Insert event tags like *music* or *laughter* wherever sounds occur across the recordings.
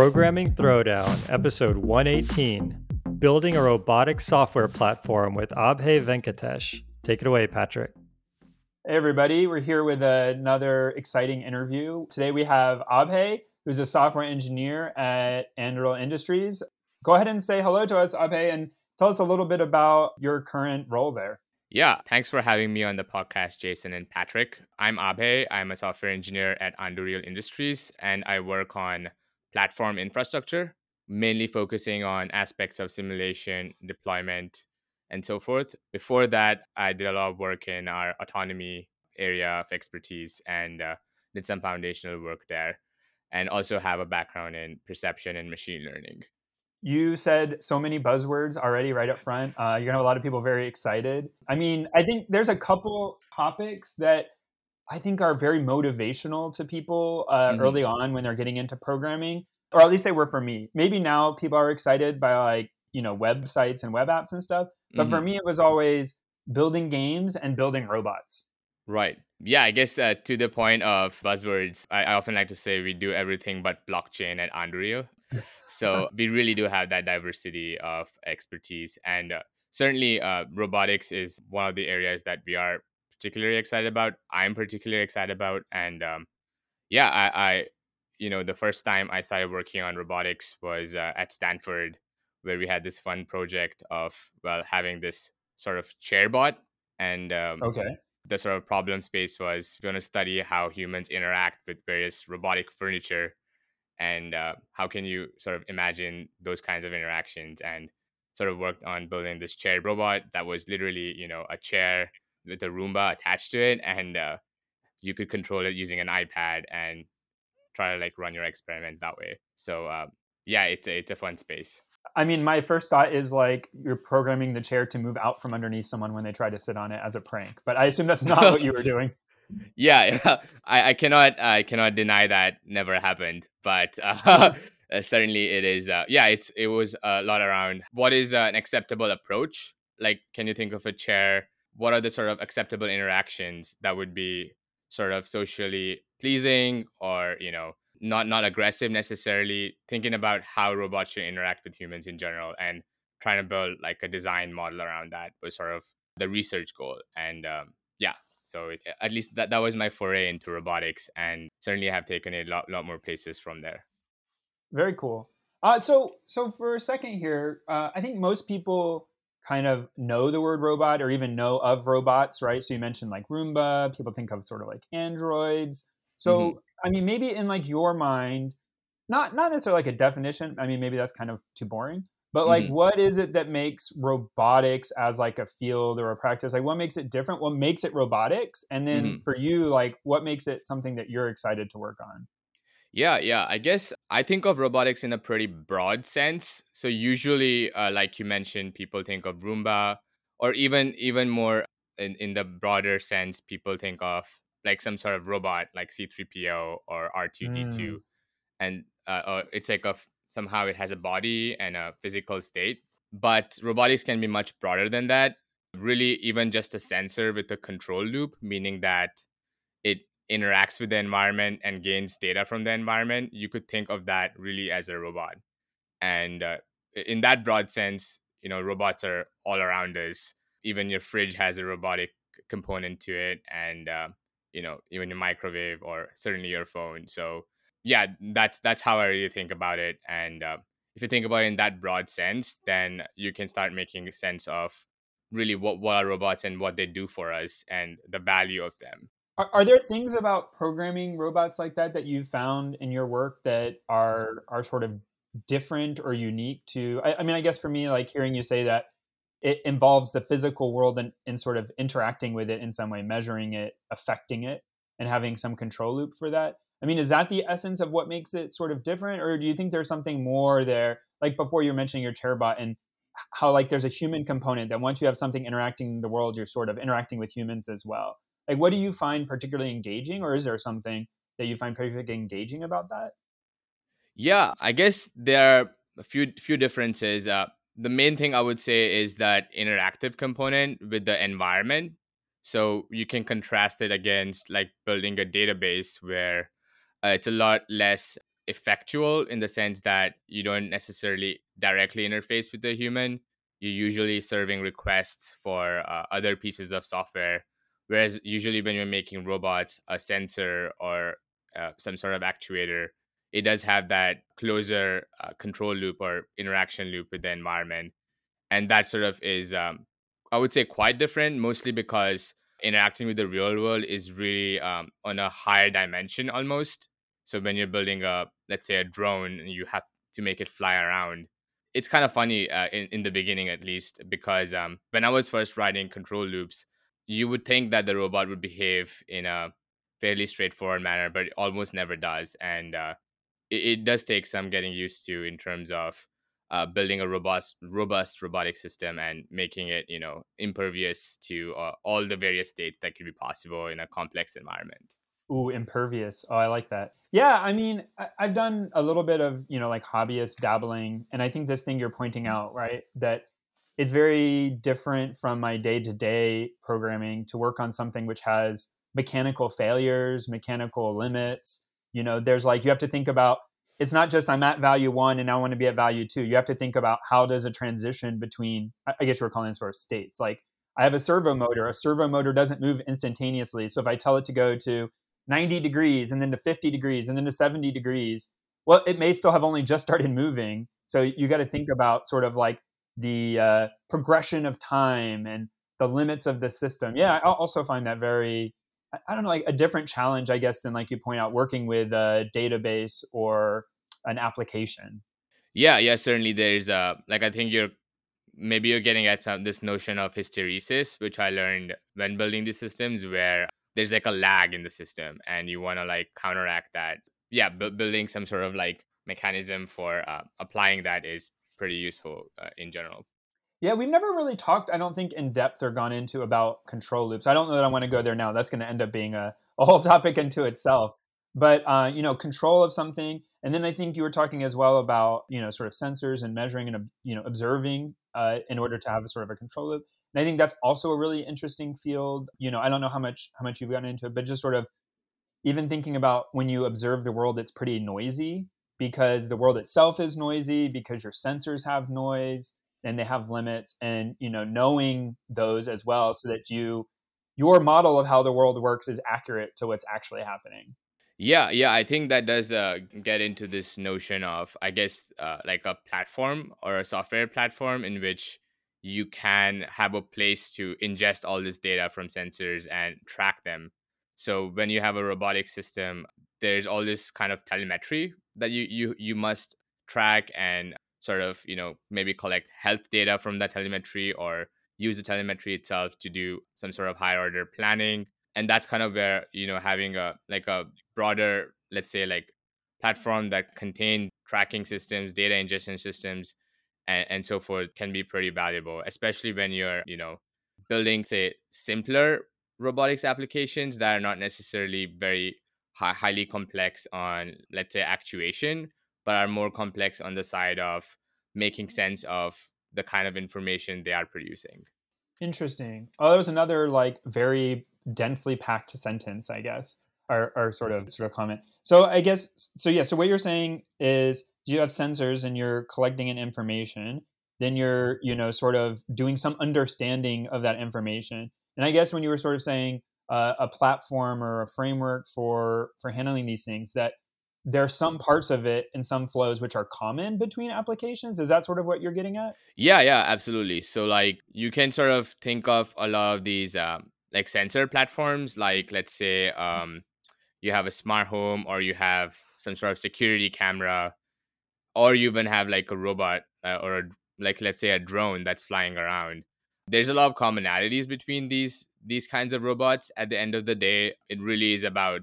Programming Throwdown, episode 118 Building a Robotic Software Platform with Abhay Venkatesh. Take it away, Patrick. Hey, everybody. We're here with another exciting interview. Today we have Abhay, who's a software engineer at Anduril Industries. Go ahead and say hello to us, Abhay, and tell us a little bit about your current role there. Yeah, thanks for having me on the podcast, Jason and Patrick. I'm Abhay. I'm a software engineer at Anduril Industries, and I work on platform infrastructure, mainly focusing on aspects of simulation, deployment, and so forth. Before that, I did a lot of work in our autonomy area of expertise and uh, did some foundational work there, and also have a background in perception and machine learning. You said so many buzzwords already right up front. Uh, you're gonna have a lot of people very excited. I mean, I think there's a couple topics that I think are very motivational to people uh, mm-hmm. early on when they're getting into programming, or at least they were for me. Maybe now people are excited by like you know websites and web apps and stuff, but mm-hmm. for me it was always building games and building robots. Right. Yeah, I guess uh, to the point of buzzwords, I, I, often like to say we do everything but blockchain at Anduril. So we really do have that diversity of expertise, and uh, certainly uh, robotics is one of the areas that we are particularly excited about. I'm particularly excited about, and um, yeah, I, I, you know, the first time I started working on robotics was uh, at Stanford, where we had this fun project of well having this sort of chairbot, and um, okay, the sort of problem space was going to study how humans interact with various robotic furniture, and uh, how can you sort of imagine those kinds of interactions and sort of worked on building this chair robot that was literally you know a chair with a Roomba attached to it, and uh, you could control it using an iPad and try to like run your experiments that way. So uh, yeah, it's a, it's a fun space. I mean, my first thought is like you're programming the chair to move out from underneath someone when they try to sit on it as a prank. But I assume that's not what you were doing. *laughs* Yeah, yeah. *laughs* I, I cannot I cannot deny that never happened. But *laughs* *laughs* uh, certainly it is. Uh, yeah, it's it was a lot around what is an acceptable approach. Like, can you think of a chair what are the sort of acceptable interactions that would be sort of socially pleasing or you know not not aggressive necessarily thinking about how robots should interact with humans in general and trying to build like a design model around that was sort of the research goal and um, yeah so it, at least that, that was my foray into robotics and certainly have taken it a lot, lot more places from there very cool uh, so so for a second here uh, i think most people kind of know the word robot or even know of robots, right? So you mentioned like Roomba, people think of sort of like androids. So mm-hmm. I mean maybe in like your mind, not not necessarily like a definition. I mean maybe that's kind of too boring. But like mm-hmm. what is it that makes robotics as like a field or a practice? Like what makes it different? What makes it robotics? And then mm-hmm. for you, like what makes it something that you're excited to work on? Yeah, yeah. I guess I think of robotics in a pretty broad sense. So usually, uh, like you mentioned, people think of Roomba, or even even more in, in the broader sense, people think of like some sort of robot, like C3PO or R2D2, mm. and uh, it's like a somehow it has a body and a physical state. But robotics can be much broader than that. Really, even just a sensor with a control loop, meaning that it interacts with the environment and gains data from the environment, you could think of that really as a robot. And uh, in that broad sense, you know, robots are all around us. Even your fridge has a robotic component to it, and uh, you know, even your microwave or certainly your phone. So yeah, that's that's how I really think about it. And uh, if you think about it in that broad sense, then you can start making sense of really what what are robots and what they do for us and the value of them are, are there things about programming robots like that that you've found in your work that are are sort of different or unique to? I, I mean, I guess for me, like hearing you say that it involves the physical world and, and sort of interacting with it in some way, measuring it, affecting it, and having some control loop for that. I mean, is that the essence of what makes it sort of different, or do you think there's something more there? Like before, you were mentioning your chairbot and how like there's a human component that once you have something interacting in the world, you're sort of interacting with humans as well like what do you find particularly engaging or is there something that you find particularly engaging about that yeah i guess there are a few few differences. Uh, the main thing I would say is that interactive component with the environment. So you can contrast it against like building a database where uh, it's a lot less effectual in the sense that you don't necessarily directly interface with the human. You're usually serving requests for uh, other pieces of software. Whereas usually when you're making robots, a sensor or uh, some sort of actuator, it does have that closer uh, control loop or interaction loop with the environment. And that sort of is, um, I would say, quite different, mostly because interacting with the real world is really um, on a higher dimension almost. So when you're building a, let's say, a drone, and you have to make it fly around. It's kind of funny uh, in, in the beginning, at least, because um, when I was first writing control loops, you would think that the robot would behave in a fairly straightforward manner, but it almost never does. And uh, it, it, does take some getting used to in terms of uh, building a robust, robust robotic system and making it, you know, impervious to uh, all the various states that could be possible in a complex environment. Ooh, impervious. Oh, I like that. Yeah, I mean, I, have done a little bit of, you know, like hobbyist dabbling. And I think this thing you're pointing mm. out, right, that it's very different from my day to day programming to work on something which has mechanical failures, mechanical limits. You know, there's like, you have to think about it's not just I'm at value one and I want to be at value two. You have to think about how does a transition between, I guess we're calling it sort of states. Like I have a servo motor. A servo motor doesn't move instantaneously. So if I tell it to go to 90 degrees and then to 50 degrees and then to 70 degrees, well, it may still have only just started moving. So you got to think about sort of like the uh, progression of time and the limits of the system. Yeah, I also find that very, I don't know, like a different challenge, I guess, than like you point out, working with a database or an application. Yeah, yeah, certainly. There's uh, like I think you're maybe you're getting at some this notion of hysteresis, which I learned when building these systems, where there's like a lag in the system and you want to like counteract that. Yeah bu- building some sort of like mechanism for uh, applying that is pretty useful uh, in general. Yeah we've never really talked i don't think in depth or gone into about control loops. I don't know that i want to go there now. That's going to end up being a, a whole *laughs* topic into itself. But uh, you know control of something and then i think you were talking as well about you know sort of sensors and measuring and you know observing uh, in order to have a sort of a control loop and I think that's also a really interesting field. You know, I don't know how much how much you've gotten into it, but just sort of even thinking about when you observe the world, it's pretty noisy because the world itself is noisy because your sensors have noise and they have limits and you know knowing those as well so that you your model of how the world works is accurate to what's actually happening yeah yeah i think that does uh, get into this notion of i guess uh, like a platform or a software platform in which you can have a place to ingest all this data from sensors and track them. So when you have a robotic system, there's all this kind of telemetry that you you you must track and sort of you know maybe collect health data from that telemetry or use the telemetry itself to do some sort of higher order planning and that's kind of where you know having a like a broader let's say like platform that contain tracking systems data ingestion systems and, and so forth can be pretty valuable, especially when you're, you know, building, say, simpler robotics applications that are not necessarily very high, highly complex on, let's say, actuation, but are more complex on the side of making mm-hmm. sense of the kind of information they are producing. Interesting. Oh, that was another like very densely packed sentence, I guess, or, or sort mm-hmm. of sort of comment. So I guess so. Yeah. So what you're saying is you have sensors and you're collecting an information then you're you know sort of doing some understanding of that information. And i guess when you were sort of saying uh, a platform or a framework for for handling these things that there are some parts of it and some flows which are common between applications? Is that sort of what you're getting at? Yeah yeah absolutely. So like you can sort of think of a lot of these um, like sensor platforms like let's say um, you have a smart home or you have some sort of security camera or you even have like a robot uh, or a, like let's say a drone that's flying around there's a lot of commonalities between these these kinds of robots. At the end of the day it really is about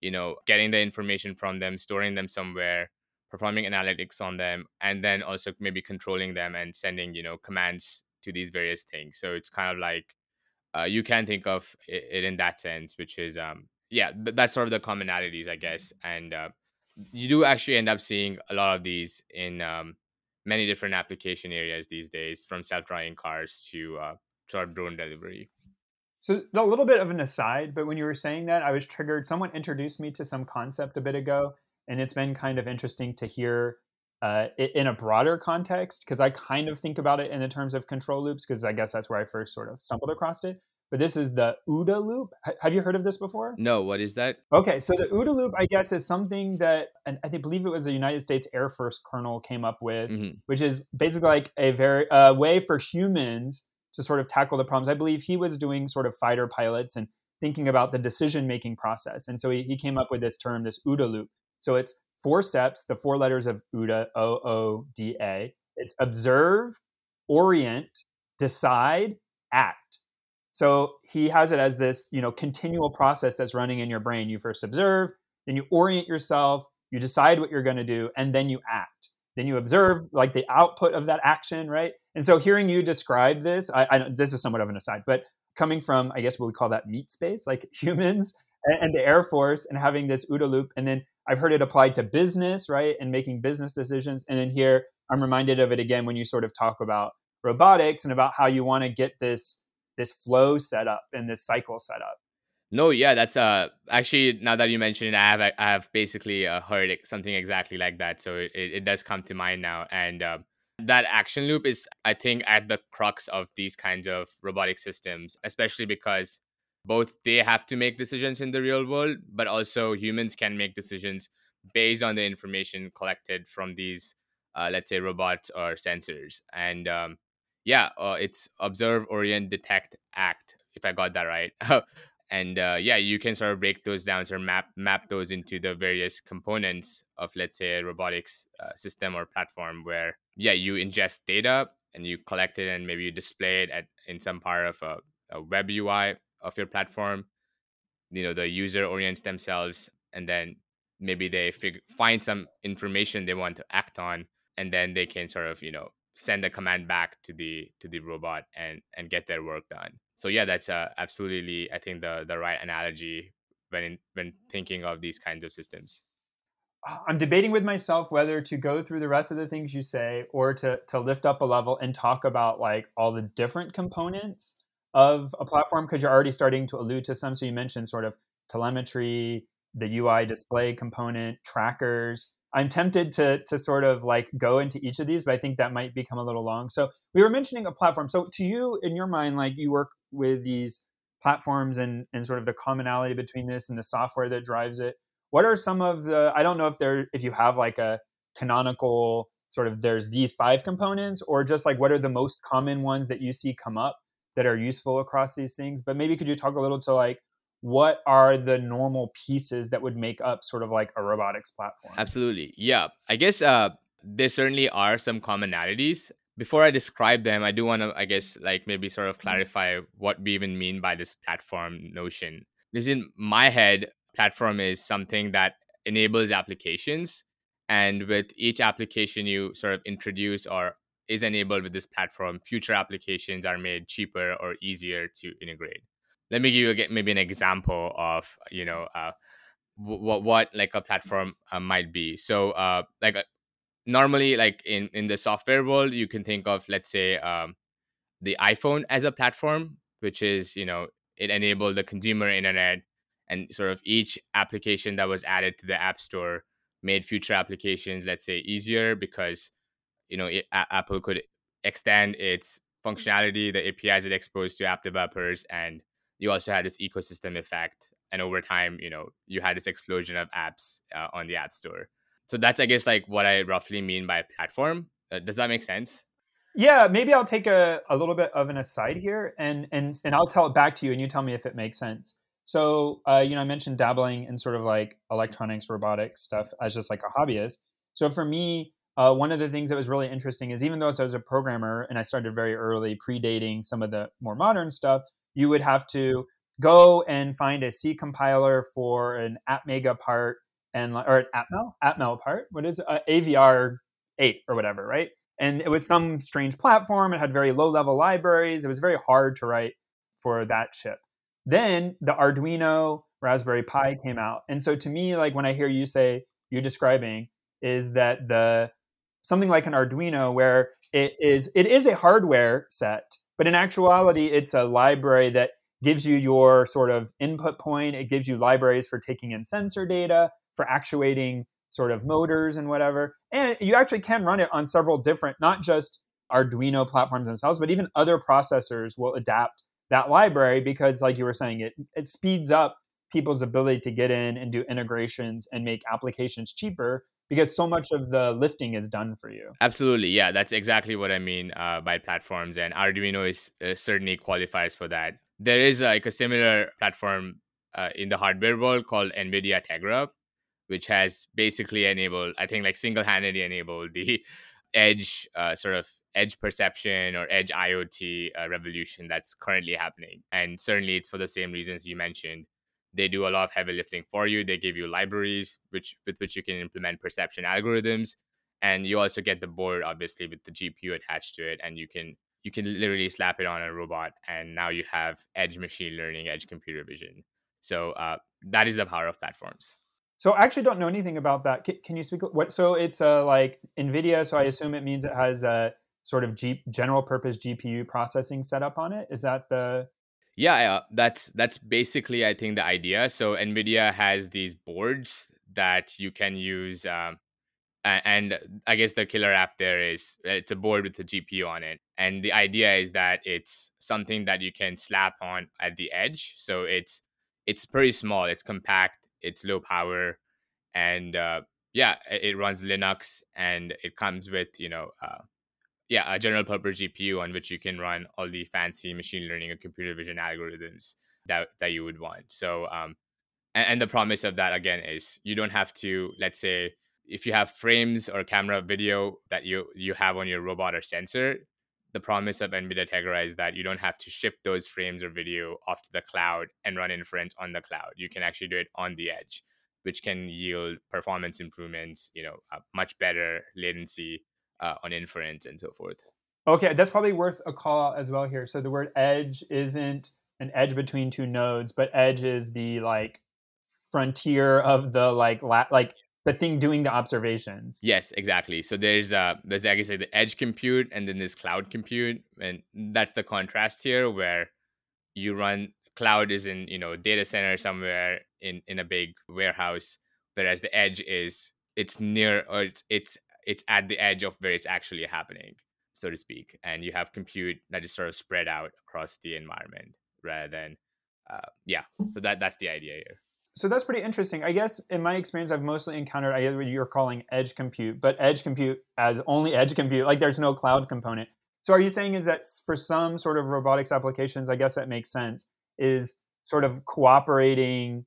you know getting the information from them storing them somewhere performing analytics on them and then also maybe controlling them and sending you know commands to these various things. So it's kind of like uh, you can think of it in that sense which is um yeah th- that's sort of the commonalities i guess. And uh, you do actually end up seeing a lot of these in um, many different application areas these days, from self-driving cars to uh, of drone delivery. So a little bit of an aside, but when you were saying that, I was triggered. Someone introduced me to some concept a bit ago, and it's been kind of interesting to hear uh, in a broader context because I kind of think about it in the terms of control loops because I guess that's where I first sort of stumbled across it. But this is the OODA loop. H- have you heard of this before? No, what is that? Okay, so the OODA loop, I guess, is something that and I think, believe it was a United States Air Force colonel came up with, mm-hmm. which is basically like a very uh, way for humans to sort of tackle the problems. I believe he was doing sort of fighter pilots and thinking about the decision making process, and so he, he came up with this term, this OODA loop. So it's four steps, the four letters of OODA, O O D A. It's observe, orient, decide, act. So he has it as this, you know, continual process that's running in your brain. You first observe, then you orient yourself, you decide what you're going to do, and then you act. Then you observe like the output of that action, right? And so hearing you describe this, I, I this is somewhat of an aside, but coming from, I guess, what we call that meat space, like *laughs* humans and, and the Air Force, and having this OODA loop, and then I've heard it applied to business, right? And making business decisions. And then here I'm reminded of it again when you sort of talk about robotics and about how you want to get this this flow set up and this cycle set up. No, yeah, that's uh actually now that you mentioned it, I have I have basically uh, heard something exactly like that. So it, it does come to mind now, and uh, that action loop is I think at the crux of these kinds of robotic systems, especially because both they have to make decisions in the real world, but also humans can make decisions based on the information collected from these, uh, let's say, robots or sensors. And um, yeah, uh, it's observe, orient, detect, act. If I got that right. *laughs* and uh, yeah, you can sort of break those down or map map those into the various components of, let's say, a robotics uh, system or platform. Where yeah, you ingest data and you collect it and maybe you display it at in some part of a, a web UI of your platform you know the user orients themselves and then maybe they fig- find some information they want to act on and then they can sort of you know send a command back to the to the robot and and get their work done so yeah that's uh, absolutely i think the the right analogy when in, when thinking of these kinds of systems i'm debating with myself whether to go through the rest of the things you say or to to lift up a level and talk about like all the different components of a platform because you're already starting to allude to some. So you mentioned sort of telemetry, the UI display component, trackers. I'm tempted to to sort of like go into each of these, but I think that might become a little long. So we were mentioning a platform. So to you, in your mind, like you work with these platforms and and sort of the commonality between this and the software that drives it. What are some of the? I don't know if there if you have like a canonical sort of there's these five components or just like what are the most common ones that you see come up that are useful across these things but maybe could you talk a little to like what are the normal pieces that would make up sort of like a robotics platform absolutely yeah i guess uh there certainly are some commonalities before i describe them i do want to i guess like maybe sort of mm-hmm. clarify what we even mean by this platform notion because in my head platform is something that enables applications and with each application you sort of introduce or is enabled with this platform, future applications are made cheaper or easier to integrate. Let me give you maybe an example of you know uh, what what like a platform uh, might be. So uh, like uh, normally like in in the software world, you can think of let's say um, the iPhone as a platform, which is you know it enabled the consumer internet and sort of each application that was added to the app store made future applications let's say easier because you know it, apple could extend its functionality the apis it exposed to app developers and you also had this ecosystem effect and over time you know you had this explosion of apps uh, on the app store. So that's i guess like what i roughly mean by platform. Uh, does that make sense? Yeah maybe i'll take a, a little bit of an aside here and and and i'll tell it back to you and you tell me if it makes sense. So uh, you know i mentioned dabbling in sort of like electronics robotics stuff as just like a hobbyist. So for me uh, one of the things that was really interesting is even though I was a programmer and I started very early, predating some of the more modern stuff, you would have to go and find a C compiler for an ATmega part and or an Atmel Atmel part. What is it? Uh, AVR eight or whatever, right? And it was some strange platform. It had very low level libraries. It was very hard to write for that chip. Then the Arduino Raspberry Pi came out, and so to me, like when I hear you say you're describing, is that the something like an Arduino where it is it is a hardware set, but in actuality it's a library that gives you your sort of input point, it gives you libraries for taking in sensor data, for actuating sort of motors and whatever. And you actually can run it on several different not just Arduino platforms themselves, but even other processors will adapt that library because like you were saying it it speeds up people's ability to get in and do integrations and make applications cheaper because so much of the lifting is done for you. Absolutely, yeah, that's exactly what I mean uh, by platforms, and Arduino is uh, certainly qualifies for that. There is like a similar platform uh, in the hardware world called NVIDIA Tegra, which has basically enabled, I think, like single-handedly enabled the *laughs* edge uh, sort of edge perception or edge IoT uh, revolution that's currently happening. And certainly, it's for the same reasons you mentioned they do a lot of heavy lifting for you they give you libraries which with which you can implement perception algorithms and you also get the board obviously with the gpu attached to it and you can you can literally slap it on a robot and now you have edge machine learning edge computer vision so uh, that is the power of platforms so I actually don't know anything about that. Can, can you speak? What? So it's uh, like NVIDIA. So I assume it means it has a sort of G, general purpose GPU processing setup on it. Is that the yeah, that's that's basically I think the idea. So Nvidia has these boards that you can use, um, and I guess the killer app there is it's a board with a GPU on it, and the idea is that it's something that you can slap on at the edge. So it's it's pretty small, it's compact, it's low power, and uh, yeah, it runs Linux, and it comes with you know uh, yeah, a general purpose GPU on which you can run all the fancy machine learning and computer vision algorithms that that you would want. So, um, and, and the promise of that again is you don't have to, let's say, if you have frames or camera video that you you have on your robot or sensor, the promise of NVIDIA Tegra is that you don't have to ship those frames or video off to the cloud and run inference on the cloud. You can actually do it on the edge, which can yield performance improvements, you know, much better latency uh, on inference and so forth. Okay, that's probably worth a call out as well here. So the word edge isn't an edge between two nodes, but edge is the like frontier of the like la- like the thing doing the observations. Yes, exactly. So there's uh there's like I like the edge compute and then there's cloud compute, and that's the contrast here where you run cloud is in you know data center somewhere in in a big warehouse, whereas the edge is it's near or it's it's it's at the edge of where it's actually happening, so to speak. And you have compute that is sort of spread out across the environment rather than, uh, yeah. So that that's the idea here. So that's pretty interesting. I guess in my experience, I've mostly encountered I what you're calling edge compute, but edge compute as only edge compute. Like there's no cloud component. So are you saying is that for some sort of robotics applications, I guess that makes sense, is sort of cooperating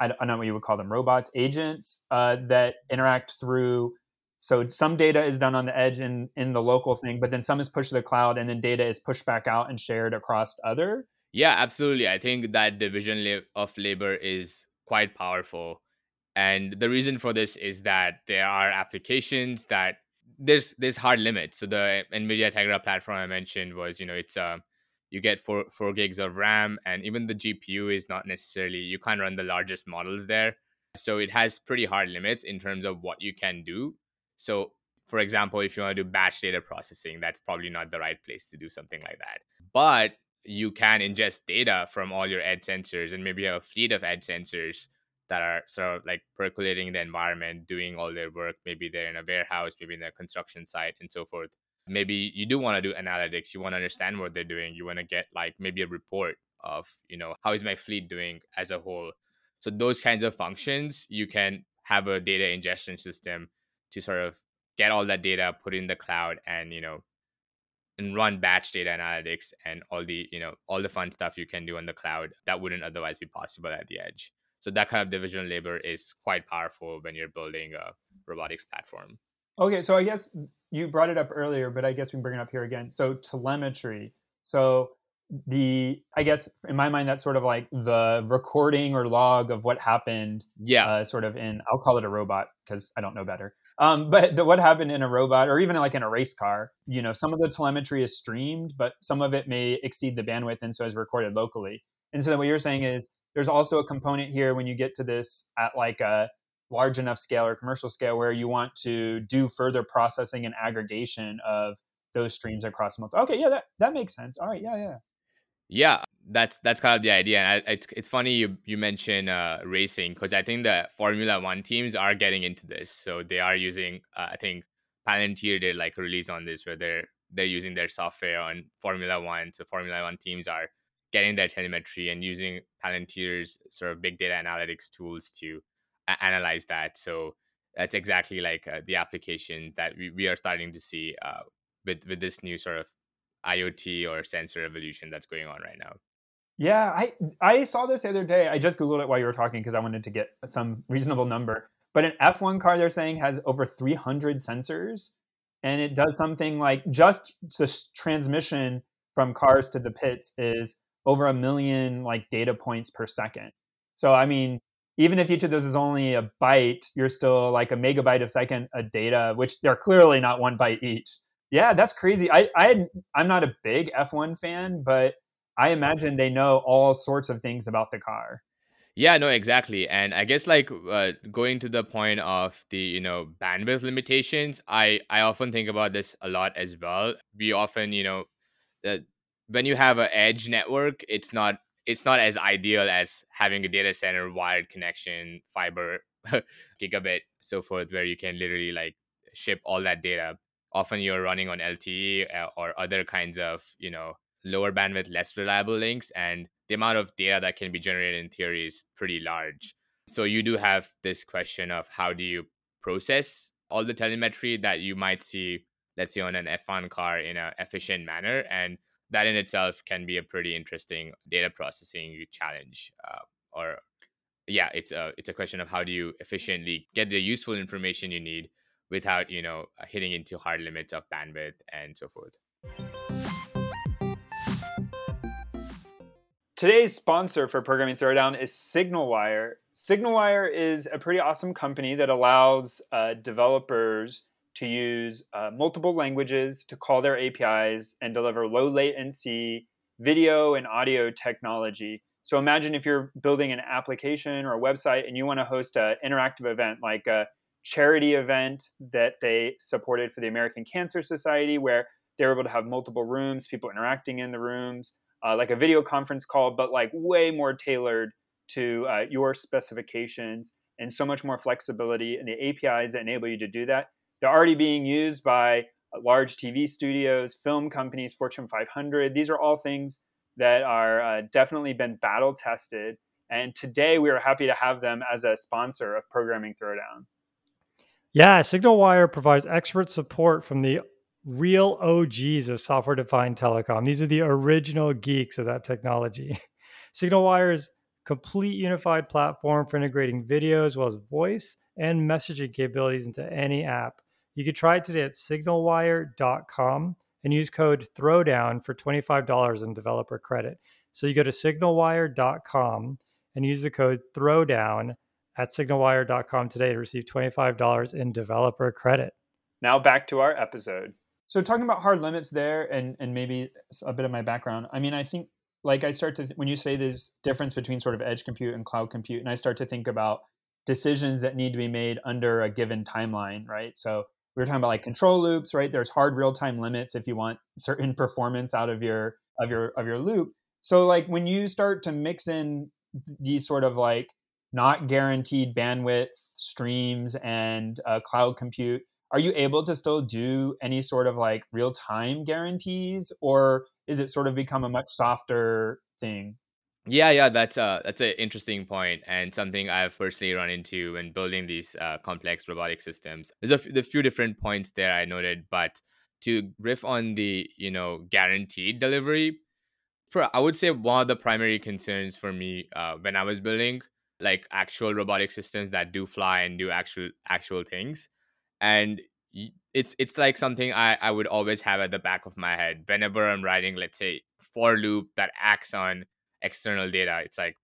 I don't know what you would call them, robots, agents uh, that interact through so some data is done on the edge in in the local thing, but then some is pushed to the cloud, and then data is pushed back out and shared across other. Yeah, absolutely. I think that division of labor is quite powerful, and the reason for this is that there are applications that there's there's hard limits. So the NVIDIA Tegra platform I mentioned was, you know, it's uh, you get four four gigs of RAM, and even the GPU is not necessarily you can't run the largest models there. So it has pretty hard limits in terms of what you can do so, for example, if you want to do batch data processing, that's probably not the right place to do something like that. But you can ingest data from all your edge sensors and maybe you have a fleet of edge sensors that are sort of like percolating the environment, doing all their work. Maybe they're in a warehouse, maybe in a construction site, and so forth. Maybe you do want to do analytics. You want to understand what they're doing. You want to get like maybe a report of, you know, how is my fleet doing as a whole. So those kinds of functions, you can have a data ingestion system to sort of get all that data, put in the cloud, and you know, and run batch data analytics and all the you know all the fun stuff you can do on the cloud that wouldn't otherwise be possible at the edge. So that kind of division of labor is quite powerful when you're building a robotics platform. Okay, so I guess you brought it up earlier, but I guess we can bring it up here again. So telemetry. So the i guess in my mind that's sort of like the recording or log of what happened yeah uh, sort of in i'll call it a robot because i don't know better um, *laughs* but the, what happened in a robot or even like in a race car you know some of the telemetry is streamed but some of it may exceed the bandwidth and so is recorded locally and so what you're saying is there's also a component here when you get to this at like a large enough scale or commercial scale where you want to do further processing and aggregation of those streams across multiple. Okay, yeah, that that makes sense. All right, yeah, yeah. Yeah, that's that's kind of the idea. And I, it's it's funny you you mention uh, racing because I think the Formula One teams are getting into this. So they are using. Uh, I think Palantir did like a release on this where they're they're using their software on Formula One. So Formula One teams are getting their telemetry and using Palantir's sort of big data analytics tools to analyze that. So that's exactly like uh, the application that we, we are starting to see uh, with with this new sort of IoT or sensor revolution that's going on right now. Yeah, I I saw this the other day. I just googled it while you were talking because I wanted to get some reasonable number. But an F1 car they're saying has over 300 sensors and it does something like just the transmission from cars to the pits is over a million like data points per second. So I mean, even if each of those is only a byte, you're still like a megabyte a second of data, which they're clearly not one byte each. Yeah, that's crazy. I, I I'm not a big F1 fan, but I imagine they know all sorts of things about the car. Yeah, no, exactly. And I guess like uh, going to the point of the you know bandwidth limitations, I I often think about this a lot as well. We often you know uh, when you have an edge network, it's not it's not as ideal as having a data center wired connection, fiber, *laughs* gigabit, so forth, where you can literally like ship all that data. Often you're running on LTE uh, or other kinds of you know lower bandwidth, less reliable links, and the amount of data that can be generated in theory is pretty large. So you do have this question of how do you process all the telemetry that you might see, let's say, on an F1 car in an efficient manner, and that in itself can be a pretty interesting data processing challenge. Uh, or yeah, it's a it's a question of how do you efficiently get the useful information you need without you know hitting into hard limits of bandwidth and so forth. Today's sponsor for Programming Throwdown is SignalWire. SignalWire is a pretty awesome company that allows uh, developers to use uh, multiple languages to call their APIs and deliver low latency video and audio technology. So imagine if you're building an application or a website and you want to host an interactive event like a charity event that they supported for the American Cancer Society, where they're able to have multiple rooms, people interacting in the rooms uh, like a video conference call, but like way more tailored to uh, your specifications and so much more flexibility and the APIs that enable you to do that. They're already being used by uh, large TV studios, film companies, Fortune 500. These are all things that are uh, definitely been battle tested. And today we are happy to have them as a sponsor of Programming Throwdown. Yeah, SignalWire provides expert support from the real OGs of software defined telecom. These are the original geeks of that technology. *laughs* SignalWire's complete unified platform for integrating video as well as voice and messaging capabilities into any app. You can try it today at signalwire.com and use code throwdown for $25 in developer credit. So you go to signalwire.com and use the code throwdown at signalwire.com today to receive $25 in developer credit. Now back to our episode. So talking about hard limits there, and and maybe a bit of my background. I mean, I think like I start to when you say this difference between sort of edge compute and cloud compute, and I start to think about decisions that need to be made under a given timeline, right? So we were talking about like control loops, right? There's hard real time limits if you want certain *laughs* performance out of your of your of your loop. So like when you start to mix in these sort of like not guaranteed bandwidth streams and uh, cloud compute are you able to still do any sort of like real time guarantees or is it sort of become a much softer thing? Yeah yeah that's a that's an interesting point and something i've personally run into when building these uh, complex robotic systems. There's a, f- a few different points there i noted but to riff on the you know guaranteed delivery for i would say one of the primary concerns for me uh, when i was building like actual robotic systems that do fly and do actual actual things and it's it's like something I, I would always have at the back of my head whenever I'm writing, let's say, for loop that acts on external data. It's like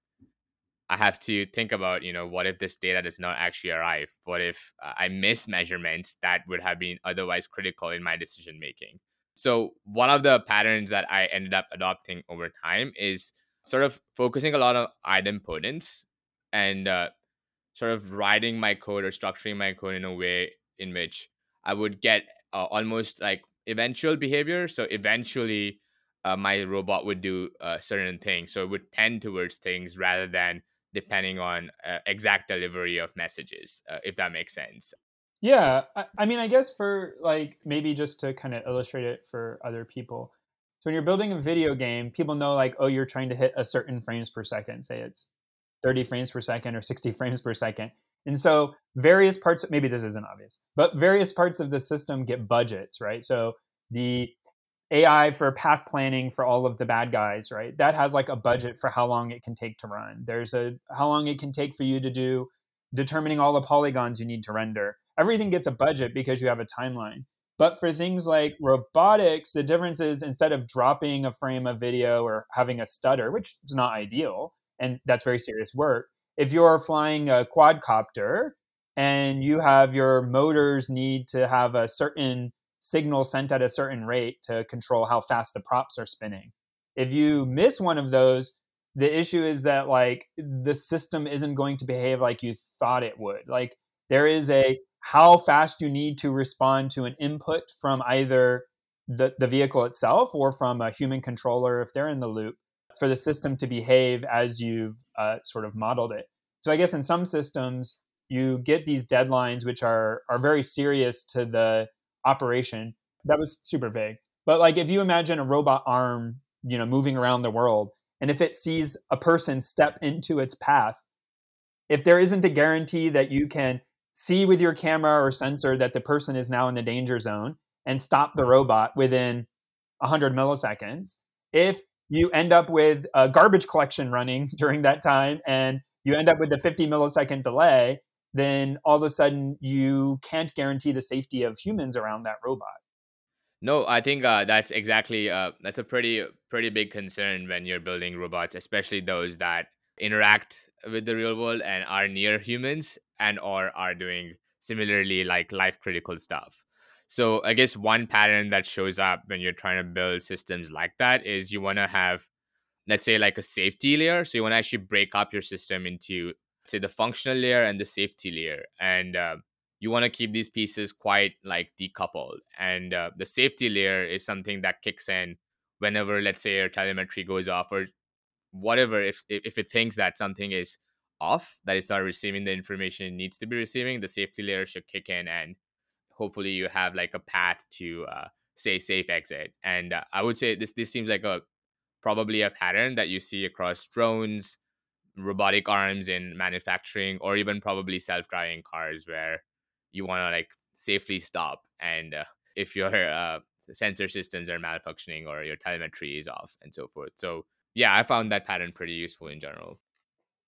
I have to think about, you know, what if this data does not actually arrive? What if I miss measurements that would have been otherwise critical in my decision making? So one of the patterns that I ended up adopting over time is sort of focusing a lot on idempotence and uh, sort of writing my code or structuring my code in a way in which I would get uh, almost like eventual behavior. So eventually, uh, my robot would do uh, certain things. So it would tend towards things rather than depending on uh, exact delivery of messages, uh, if that makes sense. Yeah, I, I mean, I guess for like maybe just to kind of illustrate it for other people. So when you're building a video game, people know like, oh, you're trying to hit a certain frames per second. Say it's 30 frames per second or 60 frames per second. And so various parts, maybe this isn't obvious, but various parts of the system get budgets, right? So the AI for path planning for all of the bad guys, right? That has like a budget for how long it can take to run. There's a how long it can take for you to do determining all the polygons you need to render. Everything gets a budget because you have a timeline. But for things like robotics, the difference is instead of dropping a frame of video or having a stutter, which is not ideal, and that's very serious work, if you're flying a quadcopter and you have your motors need to have a certain signal sent at a certain rate to control how fast the props are spinning. If you miss one of those, the issue is that like the system isn't going to behave like you thought it would. Like there is a how fast you need to respond to an input from either the, the vehicle itself or from a human controller if they're in the loop for the system to behave as you've uh, sort of modeled it. So I guess in some systems you get these deadlines which are are very serious to the operation. That was super vague. But like if you imagine a robot arm, you know, moving around the world, and if it sees a person step into its path, if there isn't a guarantee that you can see with your camera or sensor that the person is now in the danger zone and stop the robot within 100 milliseconds, if you end up with a garbage collection running *laughs* during that time and you end up with a 50 millisecond delay, then all of a sudden you can't guarantee the safety of humans around that robot. No, I think uh, that's exactly uh, that's a pretty pretty big concern when you're building robots, especially those that interact with the real world and are near humans and or are doing similarly like life critical stuff. So I guess one pattern that shows up when you're trying to build systems like that is you want to have let's say like a safety layer. So you want to actually break up your system into say the functional layer and the safety layer and uh, you want to keep these pieces quite like decoupled and uh, the safety layer is something that kicks in whenever let's say your telemetry goes off or whatever if if it thinks that something is off that it's not receiving the information it needs to be receiving the safety layer should kick in and hopefully you have like a path to uh, say safe exit. And uh, i would say this this seems like a probably a pattern that you see across drones robotic arms in manufacturing or even probably self-driving cars where you want to like safely stop and uh, if your *laughs* uh, sensor systems are malfunctioning or your telemetry is off and so forth. So yeah i found that pattern pretty useful in general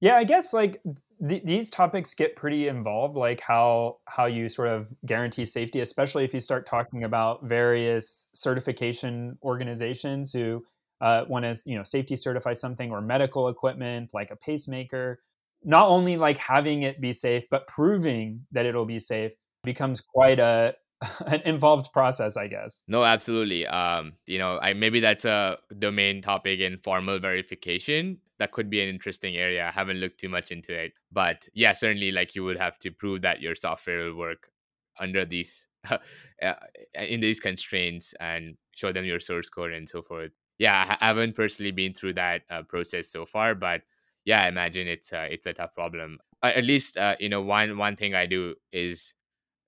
yeah i guess like th- these topics get pretty involved like how how you sort of guarantee safety especially if you start talking about various certification organizations who uh, want to you know safety certify something or medical equipment like a pacemaker. Not only like having it be safe but proving that it'll be safe becomes quite a *laughs* an involved process i guess. No absolutely. Um you know i maybe that's a domain topic in formal verification that could be an interesting area i haven't looked too much into it but yeah certainly like you would have to prove that your software will work under these *laughs* uh, in these constraints and show them your source code and so forth yeah, I haven't personally been through that uh, process so far, but yeah, I imagine it's uh, it's a tough problem. At least uh, you know one one thing I do is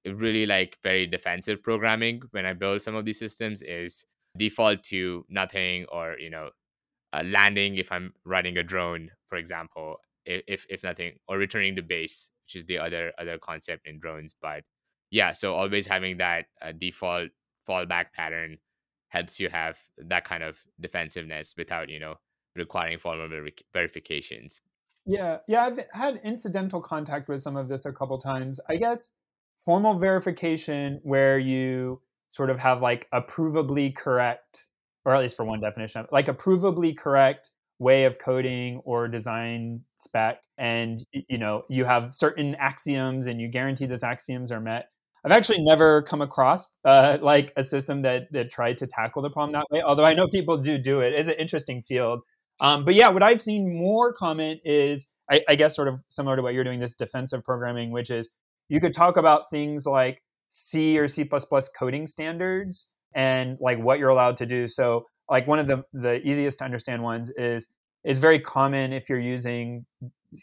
really like very defensive programming when I build some of these systems is default to nothing or you know uh, landing if I'm running a drone, for example, if if nothing or returning to base, which is the other other concept in drones. But yeah, so always having that uh, default fallback pattern helps you have that kind of defensiveness without you know requiring formal ver- verifications yeah yeah i've had incidental contact with some of this a couple times i guess formal verification where you sort of have like a provably correct or at least for one definition like a provably correct way of coding or design spec and you know you have certain axioms and you guarantee those axioms are met I've actually never come across uh, like a system that that tried to tackle the problem that way. Although I know people do do it. It's an interesting field. Um, but yeah, what I've seen more common is, I, I guess, sort of similar to what you're doing, this defensive programming, which is you could talk about things like C or C++ coding standards and like what you're allowed to do. So like one of the the easiest to understand ones is it's very common if you're using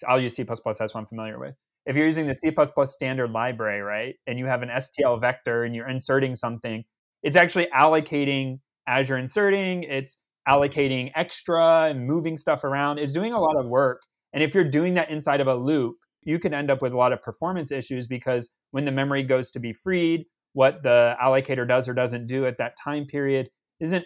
I'll use C++, that's what I'm familiar with. If you're using the C++ standard library, right, and you have an STL vector and you're inserting something, it's actually allocating as you're inserting, it's allocating extra and moving stuff around, it's doing a lot of work. And if you're doing that inside of a loop, you can end up with a lot of performance issues because when the memory goes to be freed, what the allocator does or doesn't do at that time period isn't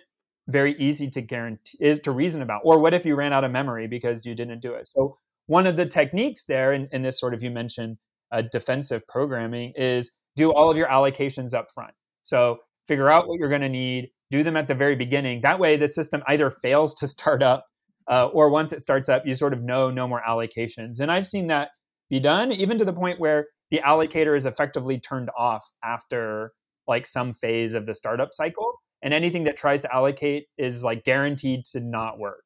very easy to guarantee is to reason about. Or what if you ran out of memory because you didn't do it? So one of the techniques there in, in this sort of you mentioned uh, defensive programming is do all of your allocations up front so figure out what you're going to need do them at the very beginning. That way the system either fails to start up uh, or once it starts up you sort of know no more allocations. And i've seen that be done even to the point where the allocator is effectively turned off after like some phase of the startup cycle and anything that tries to allocate is like guaranteed to not work.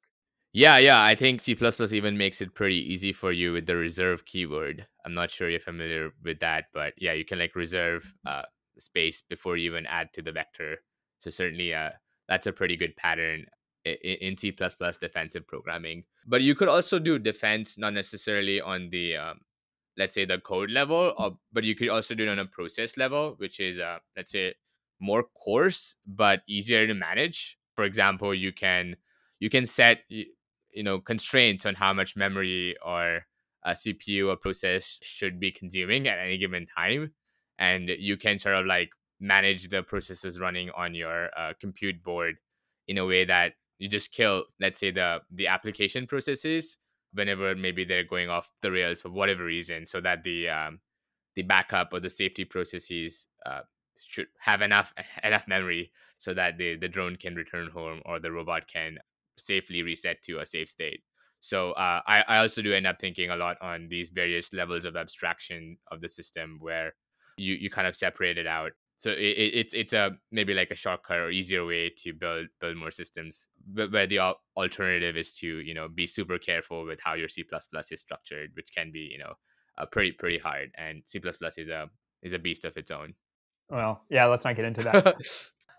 Yeah, yeah, I think C++ even makes it pretty easy for you with the reserve keyword. I'm not sure you're familiar with that, but yeah, you can like reserve uh, space before you even add to the vector. So certainly, uh, that's a pretty good pattern in C++ defensive programming. But you could also do defense, not necessarily on the um, let's say the code level, or, but you could also do it on a process level, which is uh, let's say more coarse but easier to manage. For example, you can you can set you know constraints on how much memory or a CPU or process should be consuming at any given time, and you can sort of like manage the processes running on your uh, compute board in a way that you just kill, let's say the the application processes whenever maybe they're going off the rails for whatever reason, so that the um, the backup or the safety processes uh, should have enough *laughs* enough memory so that the the drone can return home or the robot can safely reset to a safe state. So uh, I, I also do end up thinking a lot on these various levels of abstraction of the system where you, you kind of separate it out. So it, it, it's it's a maybe like a shortcut or easier way to build build more systems, where the alternative is to you know be super careful with how your C is structured, which can be you know uh, pretty pretty hard. And C is a is a beast of its own. Well, yeah, let's not get into that.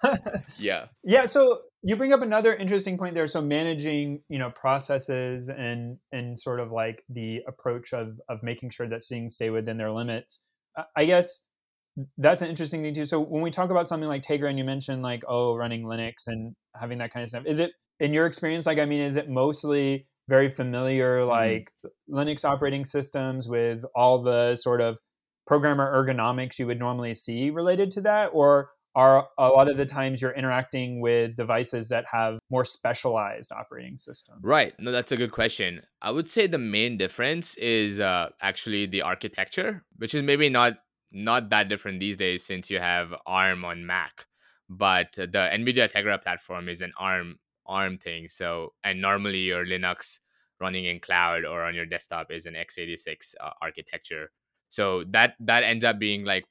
*laughs* yeah. *laughs* Yeah, so you bring up another interesting point there so managing, you know, processes and and sort of like the approach of of making sure that things stay within their limits. I guess that's an interesting thing too. So when we talk about something like Tegra and you mentioned like oh running Linux and having that kind of stuff, is it in your experience like I mean is it mostly very familiar mm-hmm. like mm-hmm. Linux operating systems with all the sort of programmer ergonomics you would normally see related to that or are a lot of the times you're interacting with devices that have more specialized operating systems right no that's a good question i would say the main difference is uh, actually the architecture which is maybe not not that different these days since you have arm on mac but the nvidia tegra platform is an arm arm thing so and normally your linux running in cloud or on your desktop is an x86 uh, architecture so that that ends up being like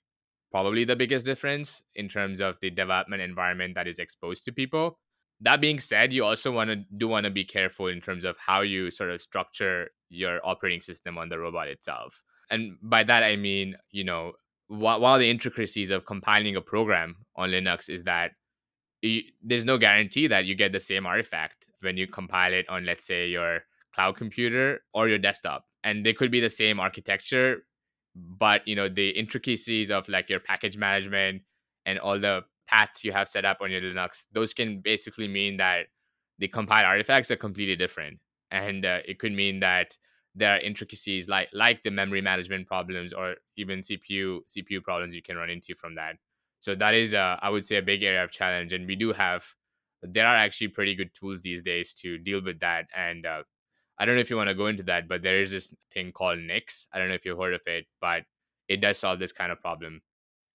probably the biggest difference in terms of the development environment that is exposed to people. That being said, you also want to do want to be careful in terms of how you sort of structure your operating system on the robot itself. And by that I mean, you know, one of the intricacies of compiling a program on Linux is that you, there's no guarantee that you get the same artifact when you compile it on, let's say, your cloud computer or your desktop. And they could be the same architecture, but you know the intricacies of like your package management and all the paths you have set up on your linux those can basically mean that the compiled artifacts are completely different and uh, it could mean that there are intricacies like like the memory management problems or even cpu cpu problems you can run into from that so that is uh, i would say a big area of challenge and we do have there are actually pretty good tools these days to deal with that and uh, I don't know if you want to go into that, but there is this thing called Nix. I don't know if you've heard of it, but it does solve this kind of problem.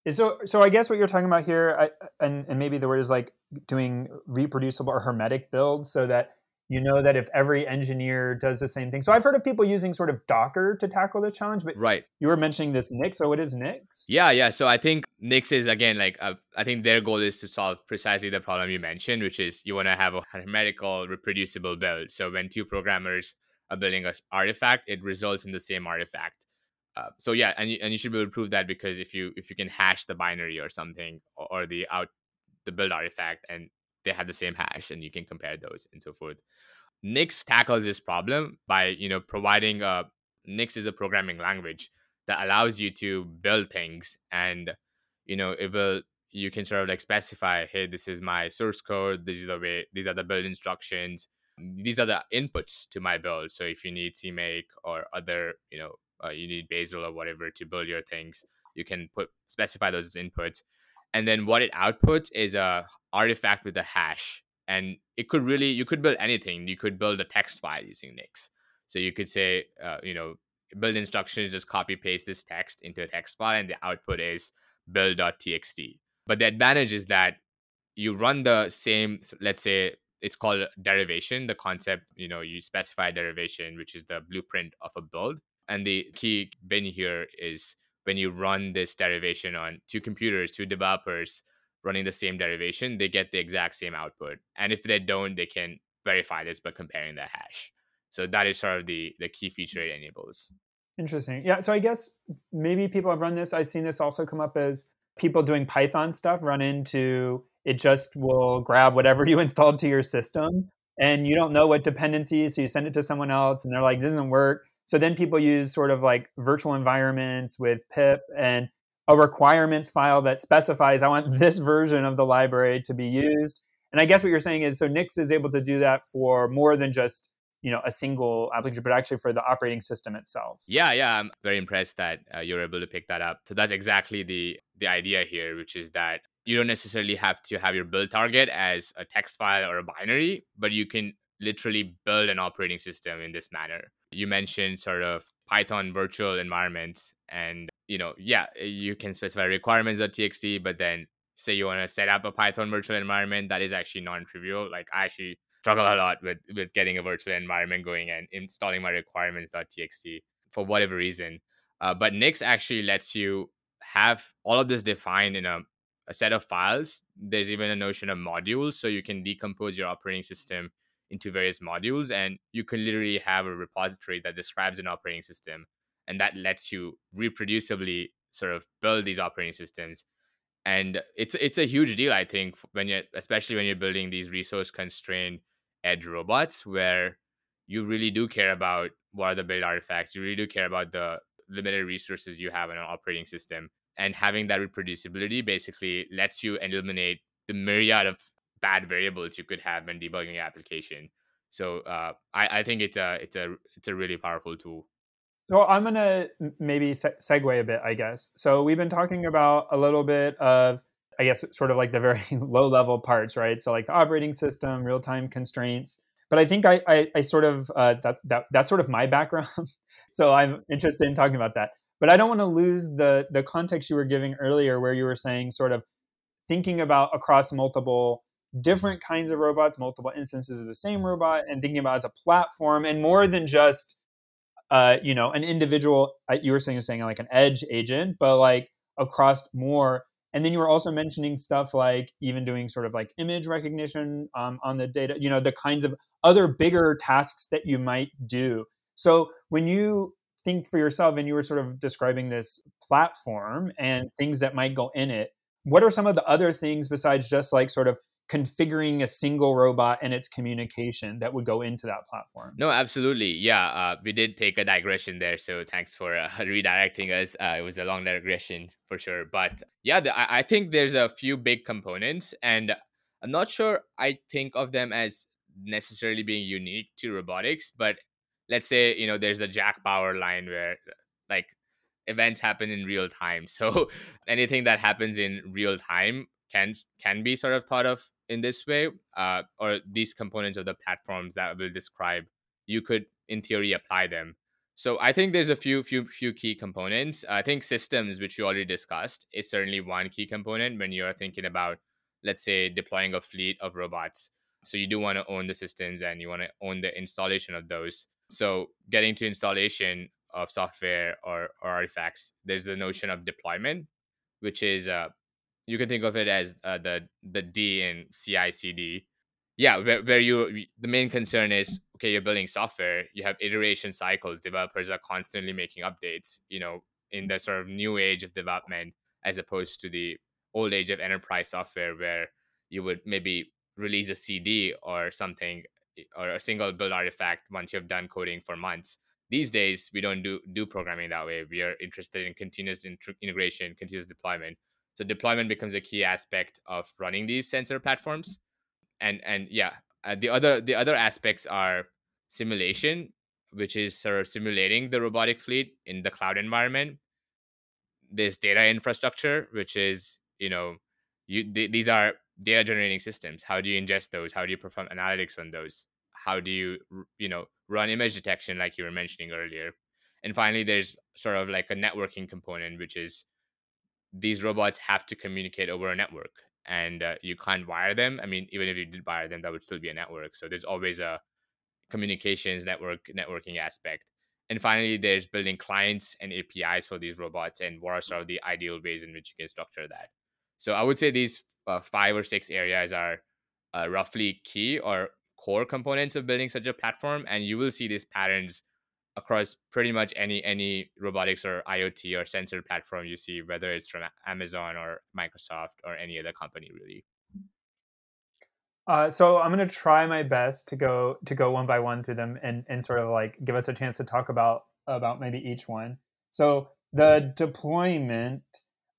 So, so I guess what you're talking about here, I, and and maybe the word is like doing reproducible or hermetic builds, so that you know that if every engineer does the same thing. So I've heard of people using sort of Docker to tackle the challenge, but right. you were mentioning this Nix. So what is Nix? Yeah, yeah. So I think Nix is again like uh, I think their goal is to solve precisely the problem you mentioned, which is you want to have a hermetical, reproducible build. So when two programmers are building a artifact, it results in the same artifact. Uh, so yeah, and you, and you should be able to prove that because if you if you can hash the binary or something or, or the out the build artifact and they have the same hash and you can compare those and so forth. Nix tackles this problem by you know providing a Nix is a programming language that allows you to build things and you know it will you can sort of like specify hey this is my source code. This is the way these are the build instructions. These are the inputs to my build. So if you need cmake or other you know uh, you need bazel or whatever to build your things you can put specify those inputs and then what it outputs is a artifact with a hash and it could really you could build anything. You could build a text file using nix. So you could say uh, you know build instructions just copy paste this text into a text file and the output is build.txt but the advantage is that you run the same let's say it's called derivation the concept you know you specify derivation which is the blueprint of a build. And the key bin here is when you run this derivation on two computers, two developers running the same derivation, they get the exact same output. And if they don't, they can verify this by comparing the hash. So that is sort of the the key feature it enables. Interesting. Yeah. So I guess maybe people have run this. I've seen this also come up as people doing Python stuff run into it just will grab whatever *laughs* you installed to your system and you don't know what dependencies, so you send it to someone else and they're like, this doesn't work. So then people use sort of like virtual environments with pip and a requirements file that specifies I want this version of the library to be used. And I guess what you're saying is so Nix is able to do that for more than just you know a single application, but actually for the operating system itself. Yeah, yeah, I'm very impressed that uh, you're able to pick that up. So that's exactly the the idea here, which is that you don't necessarily have to have your build target as a text file or a binary, but you can literally build an operating system in this manner. You mentioned sort of Python virtual environments, and you know, yeah, you can specify requirements.txt, but then say you want to set up a Python virtual environment, that is actually non-trivial. Like I actually struggle a lot with with getting a virtual environment going and installing my requirements.txt for whatever reason. Uh, but Nix actually lets you have all of this defined in a, a set of files. There's even a notion of modules, so you can decompose your operating system into various modules and you can literally have a repository that describes an operating system and that lets you reproducibly sort of build these operating systems. And it's it's a huge deal i think when you especially when you're building these resource constrained edge robots where you really do care about what are the build artifacts you really do care about the limited resources you have in an operating system. And having that reproducibility basically lets you eliminate the myriad of bad variables you could have when debugging your application. So uh, I, I think it's a it's a it's a really powerful tool. Well, I'm gonna maybe se- segue a bit, I guess. So we've been talking about a little bit of, I guess, sort of like the very *laughs* low level parts, right? So like the operating system, real time constraints. But I think I I, I sort of uh, that's that that's sort of my *laughs* background. so I'm interested in talking about that. But I don't want to lose the the context you were giving earlier, where you were saying sort of thinking about across multiple different kinds of robots, multiple instances of the same robot, and thinking about as a platform and more than just uh, you know an individual. Uh, you were saying saying like an edge agent, but like across more. And then you were also mentioning stuff like even doing sort of like image recognition um, on the data. You know the kinds of other bigger tasks that you might do. So when you think for yourself and you were sort of describing this platform and things that might go in it what are some of the other things besides just like sort of configuring a single robot and its communication that would go into that platform. No, absolutely. Yeah, uh, we did take a digression there. So thanks for uh, *laughs* redirecting us. Uh, it was a long digression for sure. But yeah, the, I, think there's a few big components, and I'm not sure I think of them as necessarily being unique to robotics. But let's say, you know, there's a jack power line where like events happen in real time. *laughs* So anything that happens in real time can can be sort of thought of in this way, uh, or these components of the platforms that we'll describe, you could in theory apply them. So I think there's a few few few key components. I think systems, which you already discussed, is certainly one key component when you're thinking about, let's say, deploying a fleet of robots. So you do want to own the systems and you want to own the installation of those. So getting to installation of software or, or artifacts, there's the notion of deployment, which is uh, you can think of it as uh, the the D in CI/CD. Yeah, where, where you the main concern is okay, you're building software, you have iteration cycles. Developers are constantly making updates. You know, in the sort of new age of development, as opposed to the old age of enterprise software, where you would maybe release a CD or something or a single build artifact once you've done coding for months. These days, we don't do do programming that way. We are interested in continuous integration, continuous deployment. So deployment becomes a key aspect of running these sensor platforms. And and yeah, uh, the other the other aspects are simulation, which is sort of simulating the robotic fleet in the cloud environment. There's data infrastructure, which is you know you th- these are data generating systems how do you ingest those how do you perform analytics on those how do you you know run image detection like you were mentioning earlier and finally there's sort of like a networking component which is these robots have to communicate over a network and uh, you can't wire them. I mean even if you did wire them that would still be a network. So there's always a communications network networking aspect. And finally there's building clients and apis for these robots and what are sort of the ideal ways in which you can structure that. So i would say these uh, five or six areas are uh, roughly key or core components of building such a platform and you will see these patterns across pretty much any any robotics or iot or sensor platform you see whether it's from amazon or microsoft or any other company really. Uh, so i'm going to try my best to go to go one by one through them and and sort of like give us a chance to talk about about maybe each one. So the deployment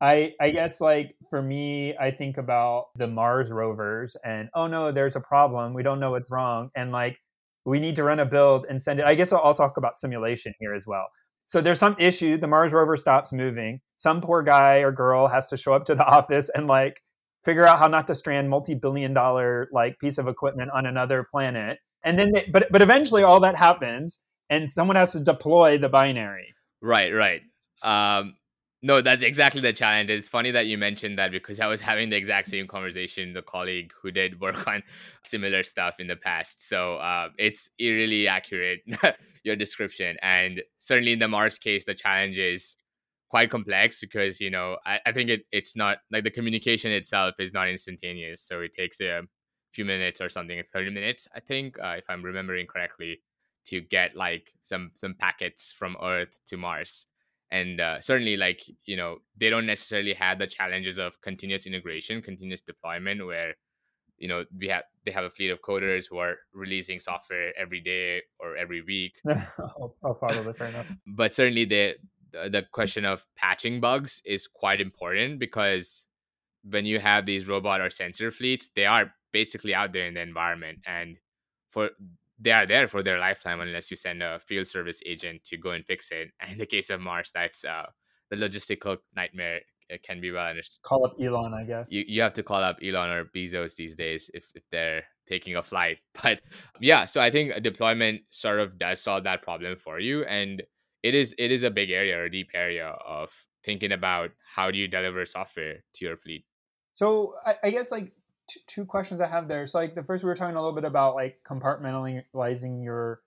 I I guess like for me, I think about the Mars rovers and oh no, there's a problem. We don't know what's wrong, and like we need to run a build and send it. I guess I'll, talk about simulation here as well. So there's some issue. The Mars rover stops moving. Some poor guy or girl has to show up to the *laughs* office and like figure out how not to strand multi-billion dollar like piece of equipment on another planet. And then, they, but but eventually, all that happens, and someone has to deploy the binary. Right, right. Um, no, that's exactly the challenge. It's funny that you mentioned that because I was having the exact same conversation with a colleague who did *laughs* work on similar stuff in the past. So uh, it's eerily accurate, *laughs* your description. And certainly in the Mars case, the challenge is quite complex because, you know, I, I think it, it's not like the communication itself is not instantaneous. So it takes a few minutes or something, 30 minutes, I think, uh, if I'm remembering correctly, to get like some some packets from Earth to Mars and uh, certainly like you know they don't necessarily have the challenges of continuous integration continuous deployment where you know we have they have a fleet of coders who are releasing software every day or every week. *laughs* I'll, I'll follow fair enough. *laughs* But certainly the the question of patching bugs is quite important because when you have these robot or sensor fleets they are basically out there in the environment and for they are there for their lifetime unless you send a field service agent to go and fix it. And *laughs* in the case of Mars, that's uh, the logistical nightmare it can be well understood. Call up Elon, I guess. You you have to call up Elon or Bezos these days if, if they're taking a flight. *laughs* But yeah, so I think deployment sort of does solve that problem for you. And it is it is a big area or a deep area of thinking about how do you deliver software to your fleet. So I, I guess like two questions I have there. So like the first, we were talking a little bit about like compartmentalizing your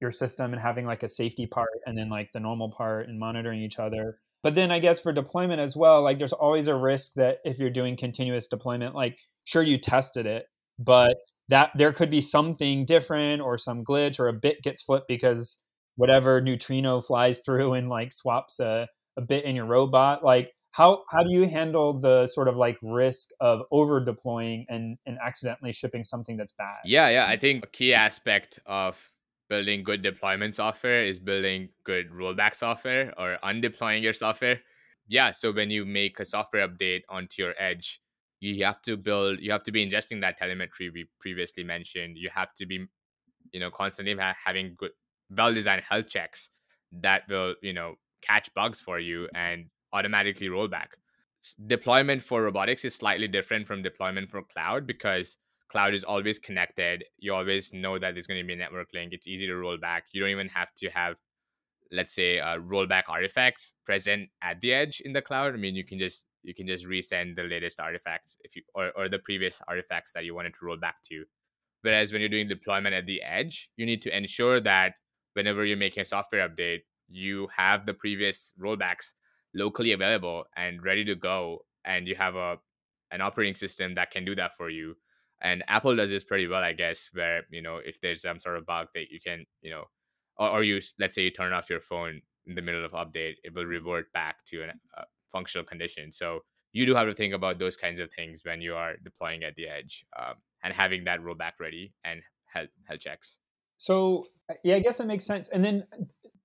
your system and having like a safety part and then like the normal part and monitoring each other. But then I guess for deployment as well, like there's always a risk that if you're doing continuous deployment, like sure you tested it, but that there could be something different or some glitch or a bit gets flipped because whatever neutrino flies through and like swaps a, a bit in your robot. Like how how do you handle the sort of like risk of over deploying and and accidentally shipping something that's bad? Yeah yeah i think a key aspect of building good deployment software is building good rollback software or undeploying your software. Yeah so when you make a software update onto your edge you have to build you have to be ingesting that telemetry we previously mentioned. You have to be you know constantly ha- having good well designed health checks that will you know catch bugs for you and automatically roll back. Deployment for robotics is slightly different from deployment for cloud because cloud is always connected. You always know that there's going to be a network link. It's easy to roll back. You don't even have to have, let's say, uh, rollback artifacts present at the edge in the cloud. I mean, you can just you can just resend the latest artifacts if you or, or the previous artifacts that you wanted to roll back to. Whereas when you're doing deployment at the edge, you need to ensure that whenever you're making a software update, you have the previous rollbacks locally available and ready to go, and you have a an operating system that can do that for you. And Apple does this pretty well, I guess, where you know if there's some sort of bug that you can, you know, or, or you let's say you turn off your phone in the middle of update, it will revert back to a uh, functional condition. So you do have to think about those kinds of things when you are deploying at the edge um, and having that rollback ready and health, health checks. So uh, yeah, I guess it makes sense. And then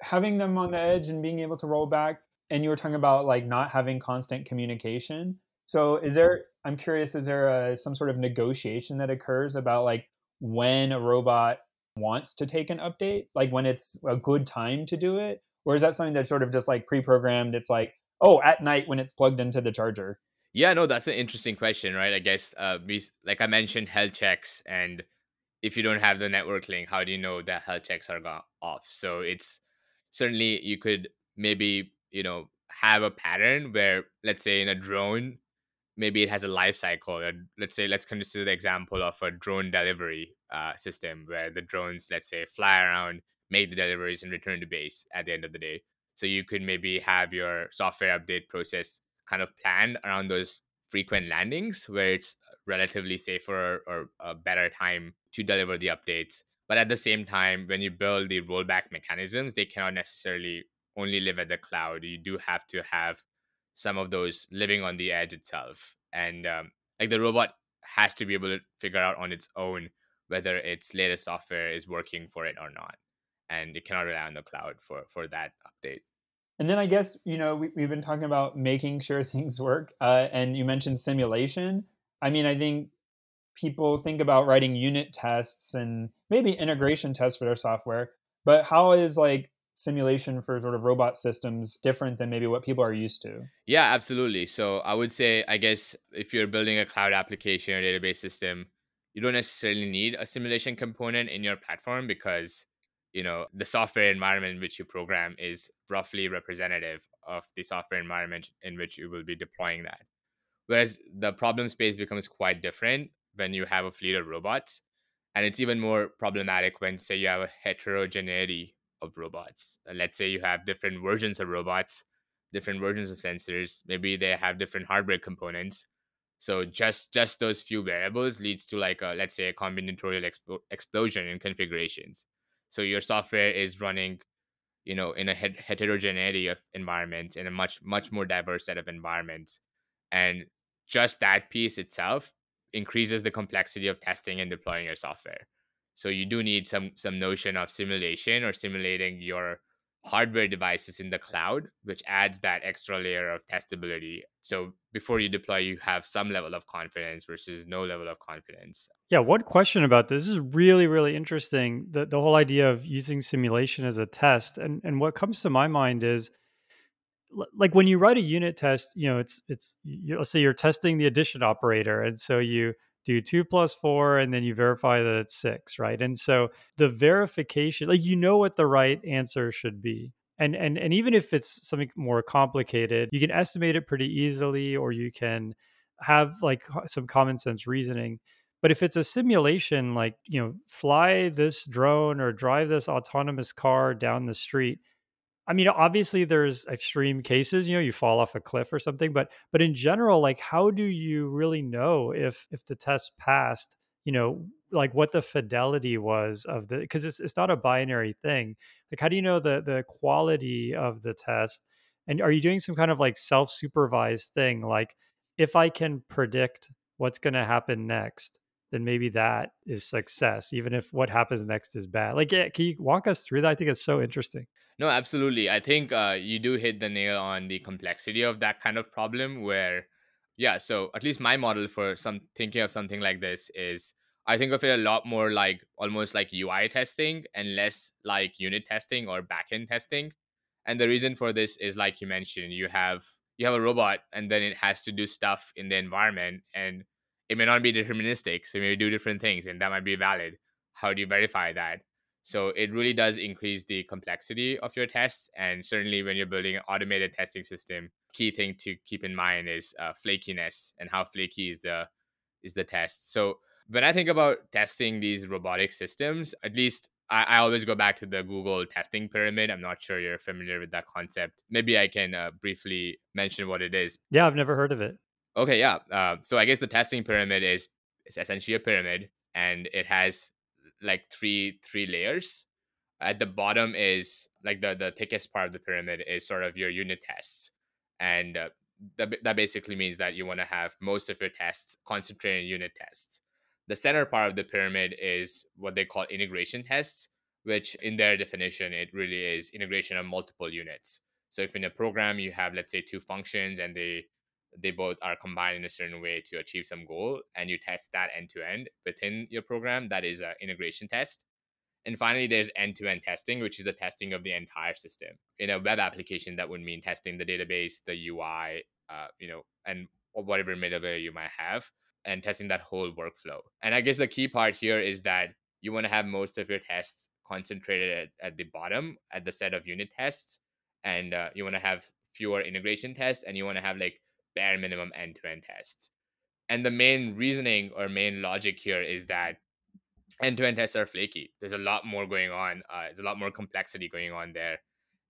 having them on the edge and being able to roll back, and you were talking about like not having constant communication. So is there? I'm curious. Is there a, some sort of negotiation that occurs about like when a robot wants to take an update, like when it's a good time to do it, or is that something that's sort of just like pre-programmed? It's like oh, at night when it's plugged into the charger. Yeah, no, that's an interesting question, right? I guess uh, we, like I mentioned, health checks, and if you don't have the network link, how do you know that health checks are gone off? So it's certainly you could maybe you know have a pattern where, let's say, in a drone, maybe it has a life cycle. Let's say, let's consider the example of a drone delivery uh, system where the drones, let's say, fly around, make the deliveries, and return to base at the end of the day. So you could maybe have your software update process kind of planned around those frequent landings where it's relatively safer or a better time to deliver the updates. But at the same time, when you build the rollback mechanisms, they cannot necessarily only live at the cloud. You do have to have some of those living on the edge itself. And um, like the robot has to be able to figure out on its own whether its latest software is working for it or not and it cannot rely on the cloud for for that update and then i guess you know we, have been talking about making sure *laughs* things work uh, and you mentioned simulation i mean i think people think about writing unit tests and maybe integration tests for their software but how is like simulation for sort of robot systems different than maybe what people are used to? Yeah absolutely. So i would say i guess if you're building a cloud application or database system you don't necessarily need a simulation component in your platform because you know the software environment in which you program is roughly representative of the software environment in which you will be deploying that. Whereas the problem space becomes quite different when you have a fleet of robots and it's even more problematic when say you have a heterogeneity of robots uh, let's say you have different versions of robots different versions of sensors maybe they have different hardware components. So just just those few variables leads to like a let's say a combinatorial expo- explosion in configurations. So your software is running you know in a heterogeneity of environments in a much much more diverse set of environments. And just that piece itself increases the complexity of testing and deploying your software so you do need some some notion of simulation or simulating your hardware devices in the cloud, which adds that extra layer of testability. So before you deploy, you have some level of confidence versus no level of confidence. Yeah, one question about this, this is really, really interesting. The the whole idea of using simulation as a test. And and what comes to my mind is like when you write a unit test, you know, it's it's you, let's say you're testing the addition operator, and so you do two plus four and then you verify that it's six right? And so the verification like you know what the right answer should be. And and and even if it's something more complicated you can estimate it pretty easily or you can have like some common sense reasoning. But if it's a simulation like you know fly this drone or drive this autonomous car down the street I mean, obviously there's extreme cases, you know, you fall off a cliff or something, but but in general, like how do you really know if if the test passed, you know, like what the fidelity was of the because it's it's not a binary thing. Like how do you know the the quality of the test? And are you doing some kind of like self-supervised thing like if I can predict what's going to happen next, then maybe that is success, even if what happens next is bad. Like, yeah, can you walk us through that? I think it's so interesting. No, absolutely. I think uh, you do hit the nail on the complexity of that kind of problem. Where, yeah, so at least my model for some thinking of something like this is I think of it a lot more like almost like UI testing and less like unit testing or backend testing. And the reason for this is like you mentioned, you have you have a robot and then it has to do stuff in the environment and it may not be deterministic, so it may do different things and that might be valid. How do you verify that? So it really does increase the complexity of your tests. And certainly when you're building an automated testing system, key thing to keep in mind is uh, flakiness and how flaky is the is the test. So when I think about testing these robotic systems, at least I, I, always go back to the Google testing pyramid. I'm not sure you're familiar with that concept. Maybe I can uh, briefly mention what it is. Yeah, I've never heard of it. Okay, yeah. Uh, so I guess the testing pyramid is it's essentially a pyramid, and it has like three three layers. At the bottom is like the the thickest part of the pyramid is sort of your unit tests, and uh, that that basically means that you want to have most of your tests concentrated in unit tests the center part of the pyramid is what they call integration tests, which in their definition, it really is integration of multiple units. So if in a program you have, let's say, two functions and they they both are combined in a certain way to achieve some goal, and you test that end to end within your program, that is an integration test. And finally, there's end-to-end testing, which is the testing of the entire system. In a web application, that would mean testing the database, the UI, uh, you know, and whatever middleware you might have and testing that whole workflow. And I guess the key part here is that you want to have most of your tests concentrated at, at the bottom at the set of unit tests, and uh, you want to have fewer integration tests, and you want to have like bare minimum end to end tests. And the main reasoning or main logic here is that end to end tests are flaky. There's a lot more going on. Uh, there's a lot more complexity going on there.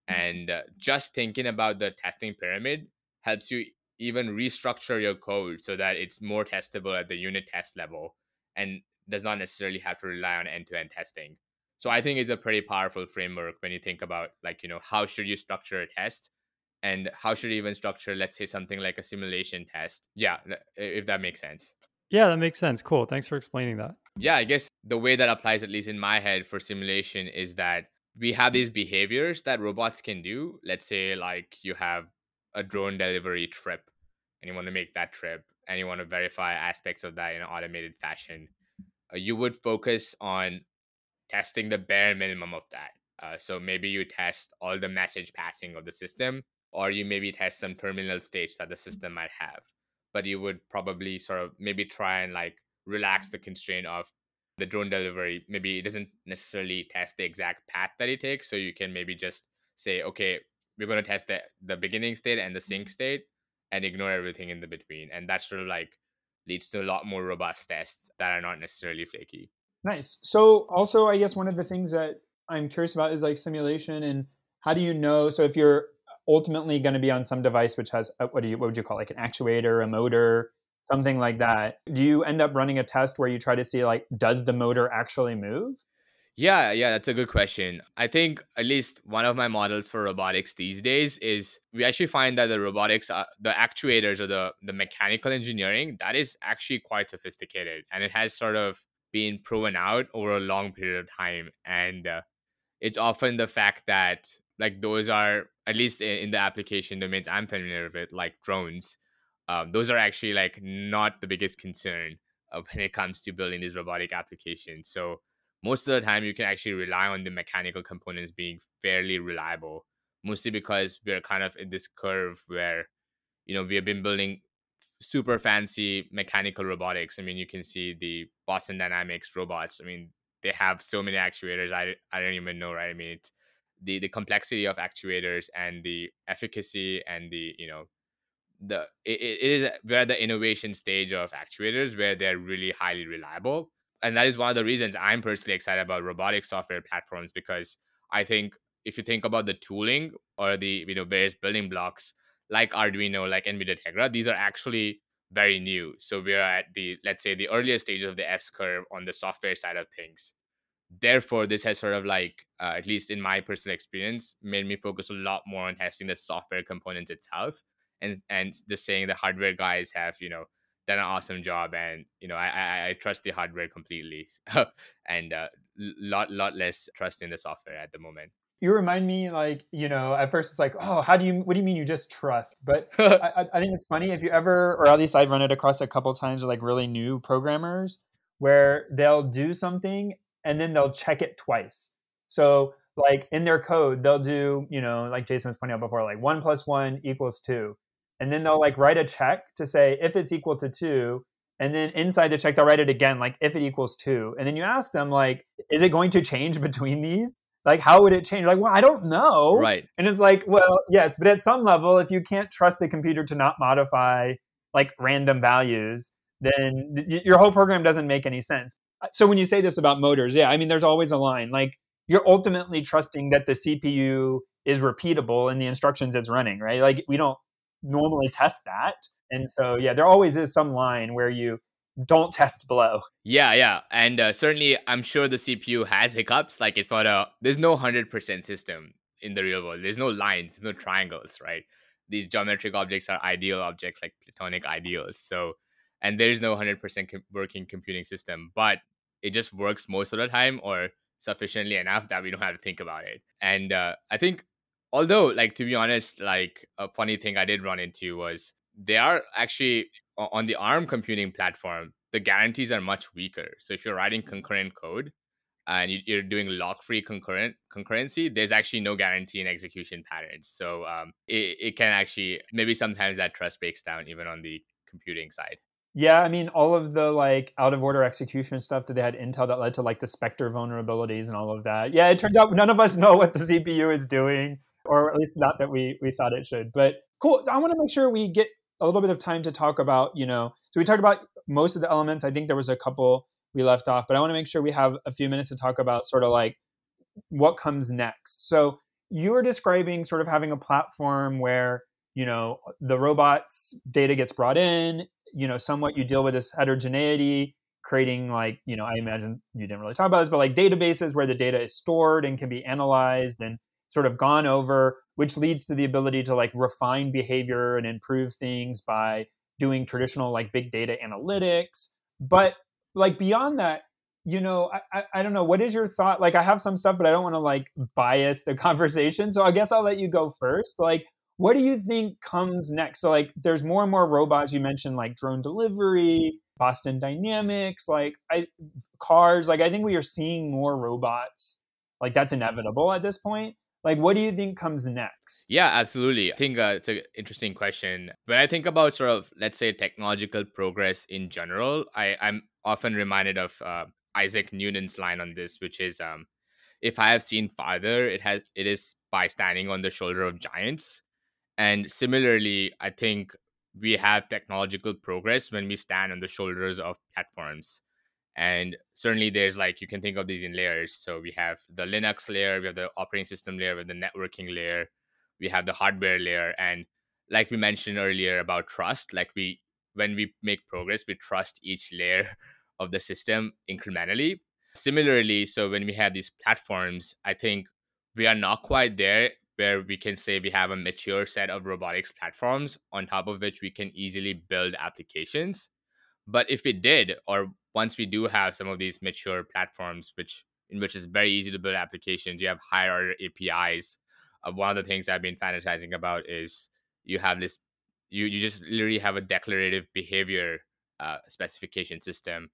And uh, just thinking about the testing pyramid helps you even restructure your code so that it's more testable at the unit test level and does not necessarily have to rely on end-to-end testing so i think it's a pretty powerful framework when you think about like you know how should you structure a test and how should you even structure let's say something like a simulation test? Yeah if that makes sense. Yeah that makes sense. Cool. Thanks for explaining that. Yeah i guess the way that applies at least in my head for simulation is that we have these behaviors that robots can do. Let's say like you have a drone delivery trip and you want to make that trip and you want to verify aspects of that in an automated fashion, uh, you would focus on testing the bare minimum of that. Uh, so maybe you test all the message passing of the system, or you maybe test some terminal states that the mm-hmm. system might have. But you would probably sort of maybe try and like relax the constraint of the drone delivery. Maybe it doesn't necessarily test the exact path that it takes. So you can maybe just say, okay, we're going to test the, the beginning state and the sink mm-hmm. state and ignore everything in the between. And that sort of like leads to a lot more robust tests that are not necessarily flaky. Nice. So also I guess one of the things that I'm curious about is like simulation and how do you know so if you're ultimately going to be on some device which has a, what do you what would you call it, like an actuator, a motor, something like that. Do you end up running a test where you try to see like does the motor actually move? Yeah, yeah, that's a good question. I think at least one of my models for robotics these days is we actually find that the robotics, uh, the actuators or the the mechanical engineering, that is actually quite sophisticated, and it has sort of been proven out over a long period of time. And uh, it's often the fact that like those are at least in, the application domains I'm familiar with, like drones. Um, those are actually like not the biggest concern when it comes to building these robotic applications. So most of the time you can actually rely on the mechanical components being fairly reliable mostly because we're kind of in this curve where you know we have been building super fancy mechanical robotics i mean you can see the boston dynamics robots i mean they have so many actuators i, I don't even know right i mean it's the the complexity of actuators and the efficacy and the you know the it, it is we're at the innovation stage of actuators where they're really highly reliable and that is one of the reasons I'm personally excited about robotic software platforms because I think if you think about the tooling or the you know various building blocks like Arduino, like NVIDIA Tegra, these are actually very new. So we're at the let's say the earlier stages of the S curve on the software side of things. Therefore, this has sort of like, uh, at least in my personal experience, made me focus a lot more on testing the software components itself, and and just saying the hardware guys have you know done an awesome job, and you know I I, I trust the hardware completely, *laughs* and a uh, lot lot less trust in the software at the moment. You remind me, like you know, at first it's like, oh, how do you? What do you mean you just trust? But *laughs* I, I think it's funny if you ever, or at least I've run it across a couple times with like really new programmers where they'll do something and then they'll check it twice. So like in their code, they'll do, you know, like Jason was pointing out before, like one plus one equals two. And then they'll like write a check to say if it's equal to two and then inside the check they'll write it again like if it equals two. And then you ask them like is it going to change *laughs* between these? Like how would it change? Like well i don't know. Right. And it's like well yes but at some level if you can't trust the computer to not modify like random values then your whole program doesn't make any sense. Uh, so when you say this about motors, yeah, I mean, there's always a line. Like you're ultimately trusting that the CPU is repeatable in the instructions it's running, right? Like we don't normally test that. And so, yeah, there always is some line where you don't test below. Yeah, yeah, and uh, certainly, I'm sure the CPU has hiccups. Like it's not a there's no hundred percent system in the real world. There's no lines, there's no triangles, right? These geometric objects are ideal objects, like platonic ideals. So, and there's no hundred percent working computing system, but it just works most of the time, or sufficiently enough that we don't have to think about it. And uh, I think, although, like to be honest, like a funny thing I did run into was they are actually on the ARM computing platform, the guarantees are much weaker. So if you're writing concurrent code and you're doing lock-free concurrent concurrency, there's actually no guarantee in execution patterns. So um, it, it can actually maybe sometimes that trust breaks down even on the computing side. Yeah, I mean, all of the like out of order execution stuff that they had Intel that led to like the Spectre vulnerabilities and all of that. Yeah, it turns out none of us know what the CPU is doing, or at least not that we we thought it should. But cool. I want to make sure we get a little bit of time to talk about, you know, so we talked about most of the elements. I think there was a couple we left off, but I want to make sure we have a few minutes to talk about sort of like what comes next. So you were describing sort of having a platform where, you know, the robots data gets brought in, you know, somewhat you deal with this heterogeneity, creating like, you know, I imagine you didn't really talk about this, but like databases where the data is stored and can be analyzed and sort of gone over, which leads to the ability to like refine behavior and improve things by doing traditional like big data analytics. But like beyond that, you know, I, I, don't know. What is your thought? Like, I have some stuff, but I don't want to like bias the *laughs* conversation. So I guess I'll let you go first. Like, what do you think comes next? So, like, there's more and more robots. You mentioned like drone delivery, Boston Dynamics, like I, cars. Like, I think we are seeing more robots. Like, that's inevitable at this point like what do you think comes next yeah absolutely i think uh, it's an interesting question when i think about sort of let's say technological progress in general I, i'm often reminded of uh, isaac newton's line on this which is um, if i have seen farther it has it is by standing on the shoulder of giants and similarly i think we have technological progress when we stand on the shoulders of platforms. And certainly there's like you can think of these in layers. So we have the linux layer we have the operating system layer with the networking layer we have the hardware layer. And like we mentioned earlier about trust like we when we make progress we trust each layer *laughs* of the system incrementally. Similarly so when we have these platforms i think we are not quite there where we can say we have a mature set of robotics platforms on top of which we can easily build applications but if we did or once we do have some of these mature platforms, which in which it's very easy to build applications, you have higher order APIs. Uh, one of the things I've been fantasizing about is you have this, you you just literally have a declarative behavior uh, specification system,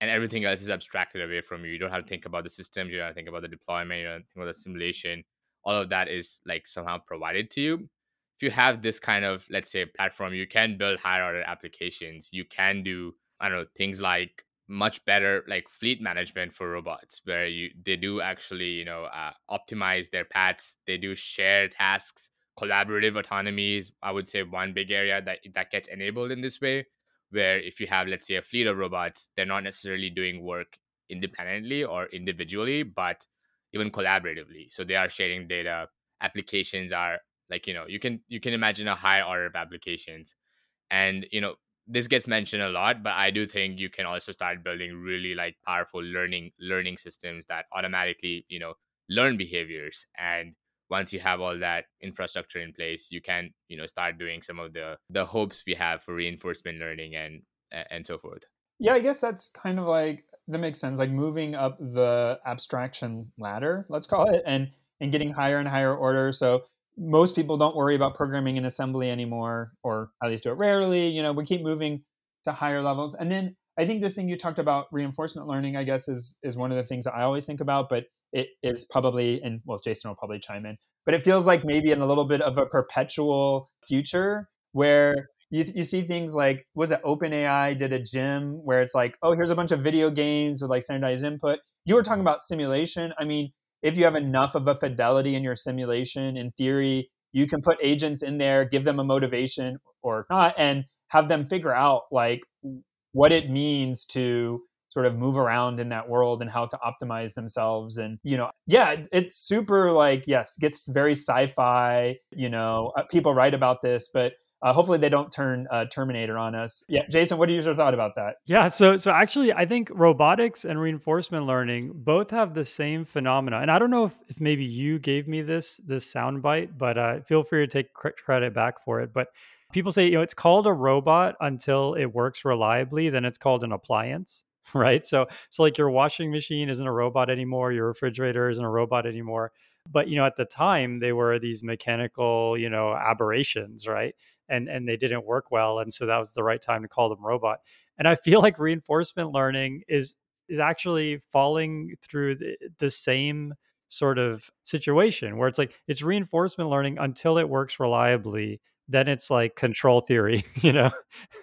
and everything else is abstracted away from you. You don't have to think about the systems. You don't have to think about the deployment. You don't have to think about the simulation. All of that is like somehow provided to you. If you have this kind of let's say platform, you can build higher order applications. You can do I don't know things like much better like fleet management for robots where you they do actually you know uh, optimize their paths they do share tasks collaborative autonomy is i would say one big area that that gets enabled in this way where if you have let's say a fleet of robots they're not necessarily doing work independently or individually but even collaboratively. So they are sharing data applications are like you know you can you can imagine a high order of applications. And you know this gets mentioned a lot but i do think you can also start building really like powerful learning learning systems that automatically you know learn behaviors. And once you have all that infrastructure in place you can you know start doing some of the the hopes we have for reinforcement learning and and so forth. Yeah i guess that's kind of like that makes sense like moving up the abstraction ladder let's call it and and getting higher and higher order so most people don't worry about programming in assembly anymore, or at least do it rarely. You know, we keep moving to higher levels. And then I think this thing you talked about, reinforcement learning, I guess is is one of the things that I always think about, but it is probably and well, Jason will probably chime in, but it feels like maybe in a little bit of a perpetual future where you, you see things like was it OpenAI did a gym where it's like, oh, here's a bunch of video games with like standardized input. You were talking about simulation. I mean, if you have enough of a fidelity in your simulation, in theory, you can put agents in there, give them a motivation or not, and have them figure out like what it means to sort of move around in that world and how to optimize themselves and you know yeah it's super like yes gets very sci-fi you know uh, people write about this but uh, hopefully they don't turn uh, Terminator on us. Yeah, Jason, what are your thought about that? Yeah, so so actually, I think robotics and reinforcement learning both have the same phenomena, and I don't know if, if maybe you gave me this this soundbite, but uh, feel free to take credit back for it. But people say you know it's called a robot until it works reliably, then it's called an appliance *laughs* right so so like your washing machine isn't a robot anymore your refrigerator isn't a robot anymore but you know at the time they were these mechanical you know aberrations right and and they didn't work well and so that was the right time to call them robot. And i feel *laughs* like reinforcement learning is is actually falling through the, the same sort of situation where it's like it's reinforcement learning until it works reliably then it's like control theory *laughs* you know?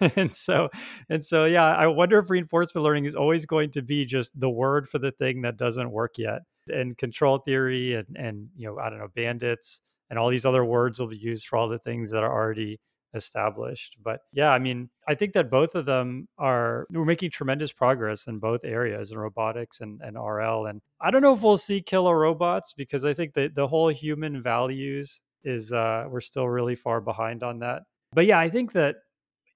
*laughs* And so and so yeah i wonder if reinforcement learning is always going to be just the word for the thing that doesn't work yet and control theory and and you know i don't know bandits and all these other words will be used for all the things that are already established but yeah i mean i think that both of them are we're making tremendous progress in both areas in robotics and, and rl and i don't know if we'll see killer robots because i think that the whole human values is uh, we're still really far behind on that. But yeah, I think that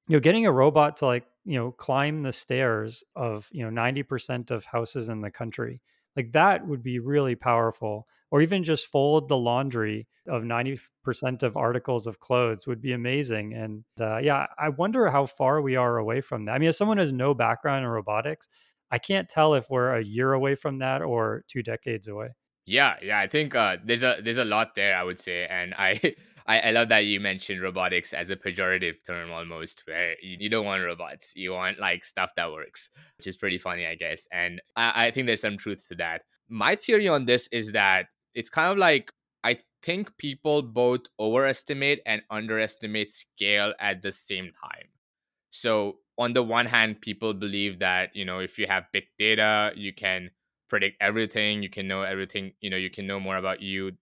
you know getting a robot to like you know climb the stairs of you know 90% of houses in the country like that would be really powerful or even just fold the laundry of 90% of articles of clothes would be amazing and uh, yeah i wonder how far we are away from that i mean as someone who has no background in robotics i can't tell if we're a year away from that or two decades away yeah, yeah, I think uh, there's a there's a lot there. I would say, and I, *laughs* I, I love that you mentioned robotics as a pejorative term almost, where you, you, don't want robots, you want like stuff that works, which is pretty funny, I guess. And I, I think there's some truth to that. My theory on this is that it's kind of like I think people both overestimate and underestimate scale at the same time. So on the one hand, people believe that you know if you have big data, you can predict everything you can know everything you know you can know more about you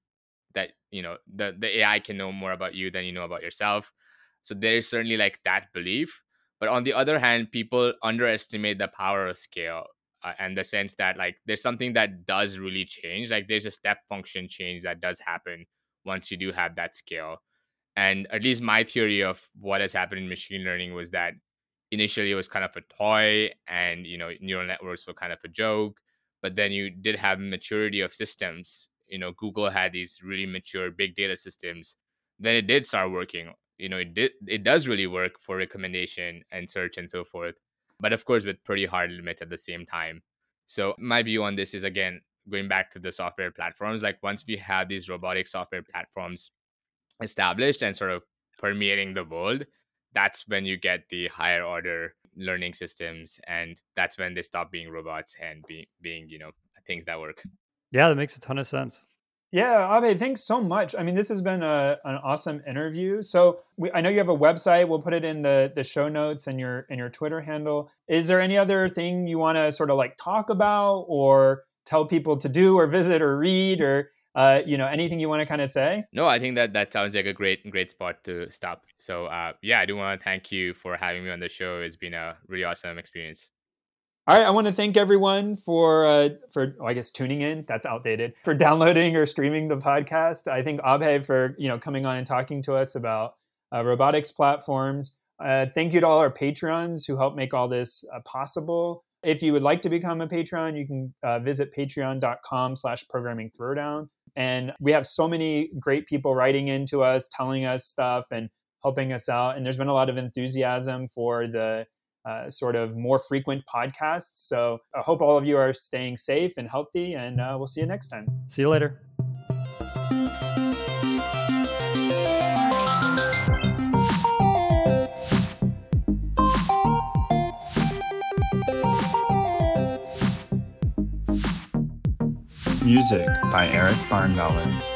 that you know the the ai can know more about you than you know about yourself. So there is certainly like that belief. But on the other hand people underestimate the power of scale uh, and the sense that like there's something that does really change like there's a step function change that does happen once you do have that scale. And at least my theory of what has happened in machine learning was that initially it was kind of a toy and you know neural networks were kind of a joke but then you did have maturity of systems you know google had these really mature big data systems then it did start working. You know it did it does really work for recommendation and search and so forth but of course with pretty hard limits at the same time. So my view on this is again going back to the software platforms like once we have these robotic software platforms established and sort of permeating the world that's when you get the higher order learning systems and that's when they stop being robots and be, being you know things that work yeah that makes a ton of sense yeah, Abe, thanks so much. I mean, this has been a, an awesome interview. So we, I know you have a website. We'll put it in the, the show notes and your and your Twitter handle. Is there any other thing you want to sort of like talk about or tell people to do or visit or read or uh, you know, anything you want to kind of say? No, I think that that sounds like a great, great spot to stop. So, uh, yeah, I do want to thank you for having me on the show. It's been a really awesome experience. All right, I want to thank everyone for uh, for oh, I guess tuning in. That's outdated. For downloading or streaming the podcast. I think Abhay for you know coming on and talking to us about uh, robotics platforms. Uh, thank you to all our patrons who help make all this uh, possible. If you would like to become a patron, you can uh, visit patreon.com slash programming throwdown. And we have so many great people writing into us, telling us stuff and helping us out. And there's been a lot of enthusiasm for the uh, sort of more frequent podcasts. So I hope all of you are staying safe and healthy, and uh, we'll see you next time. See you later. Music by Eric Barnmeyer.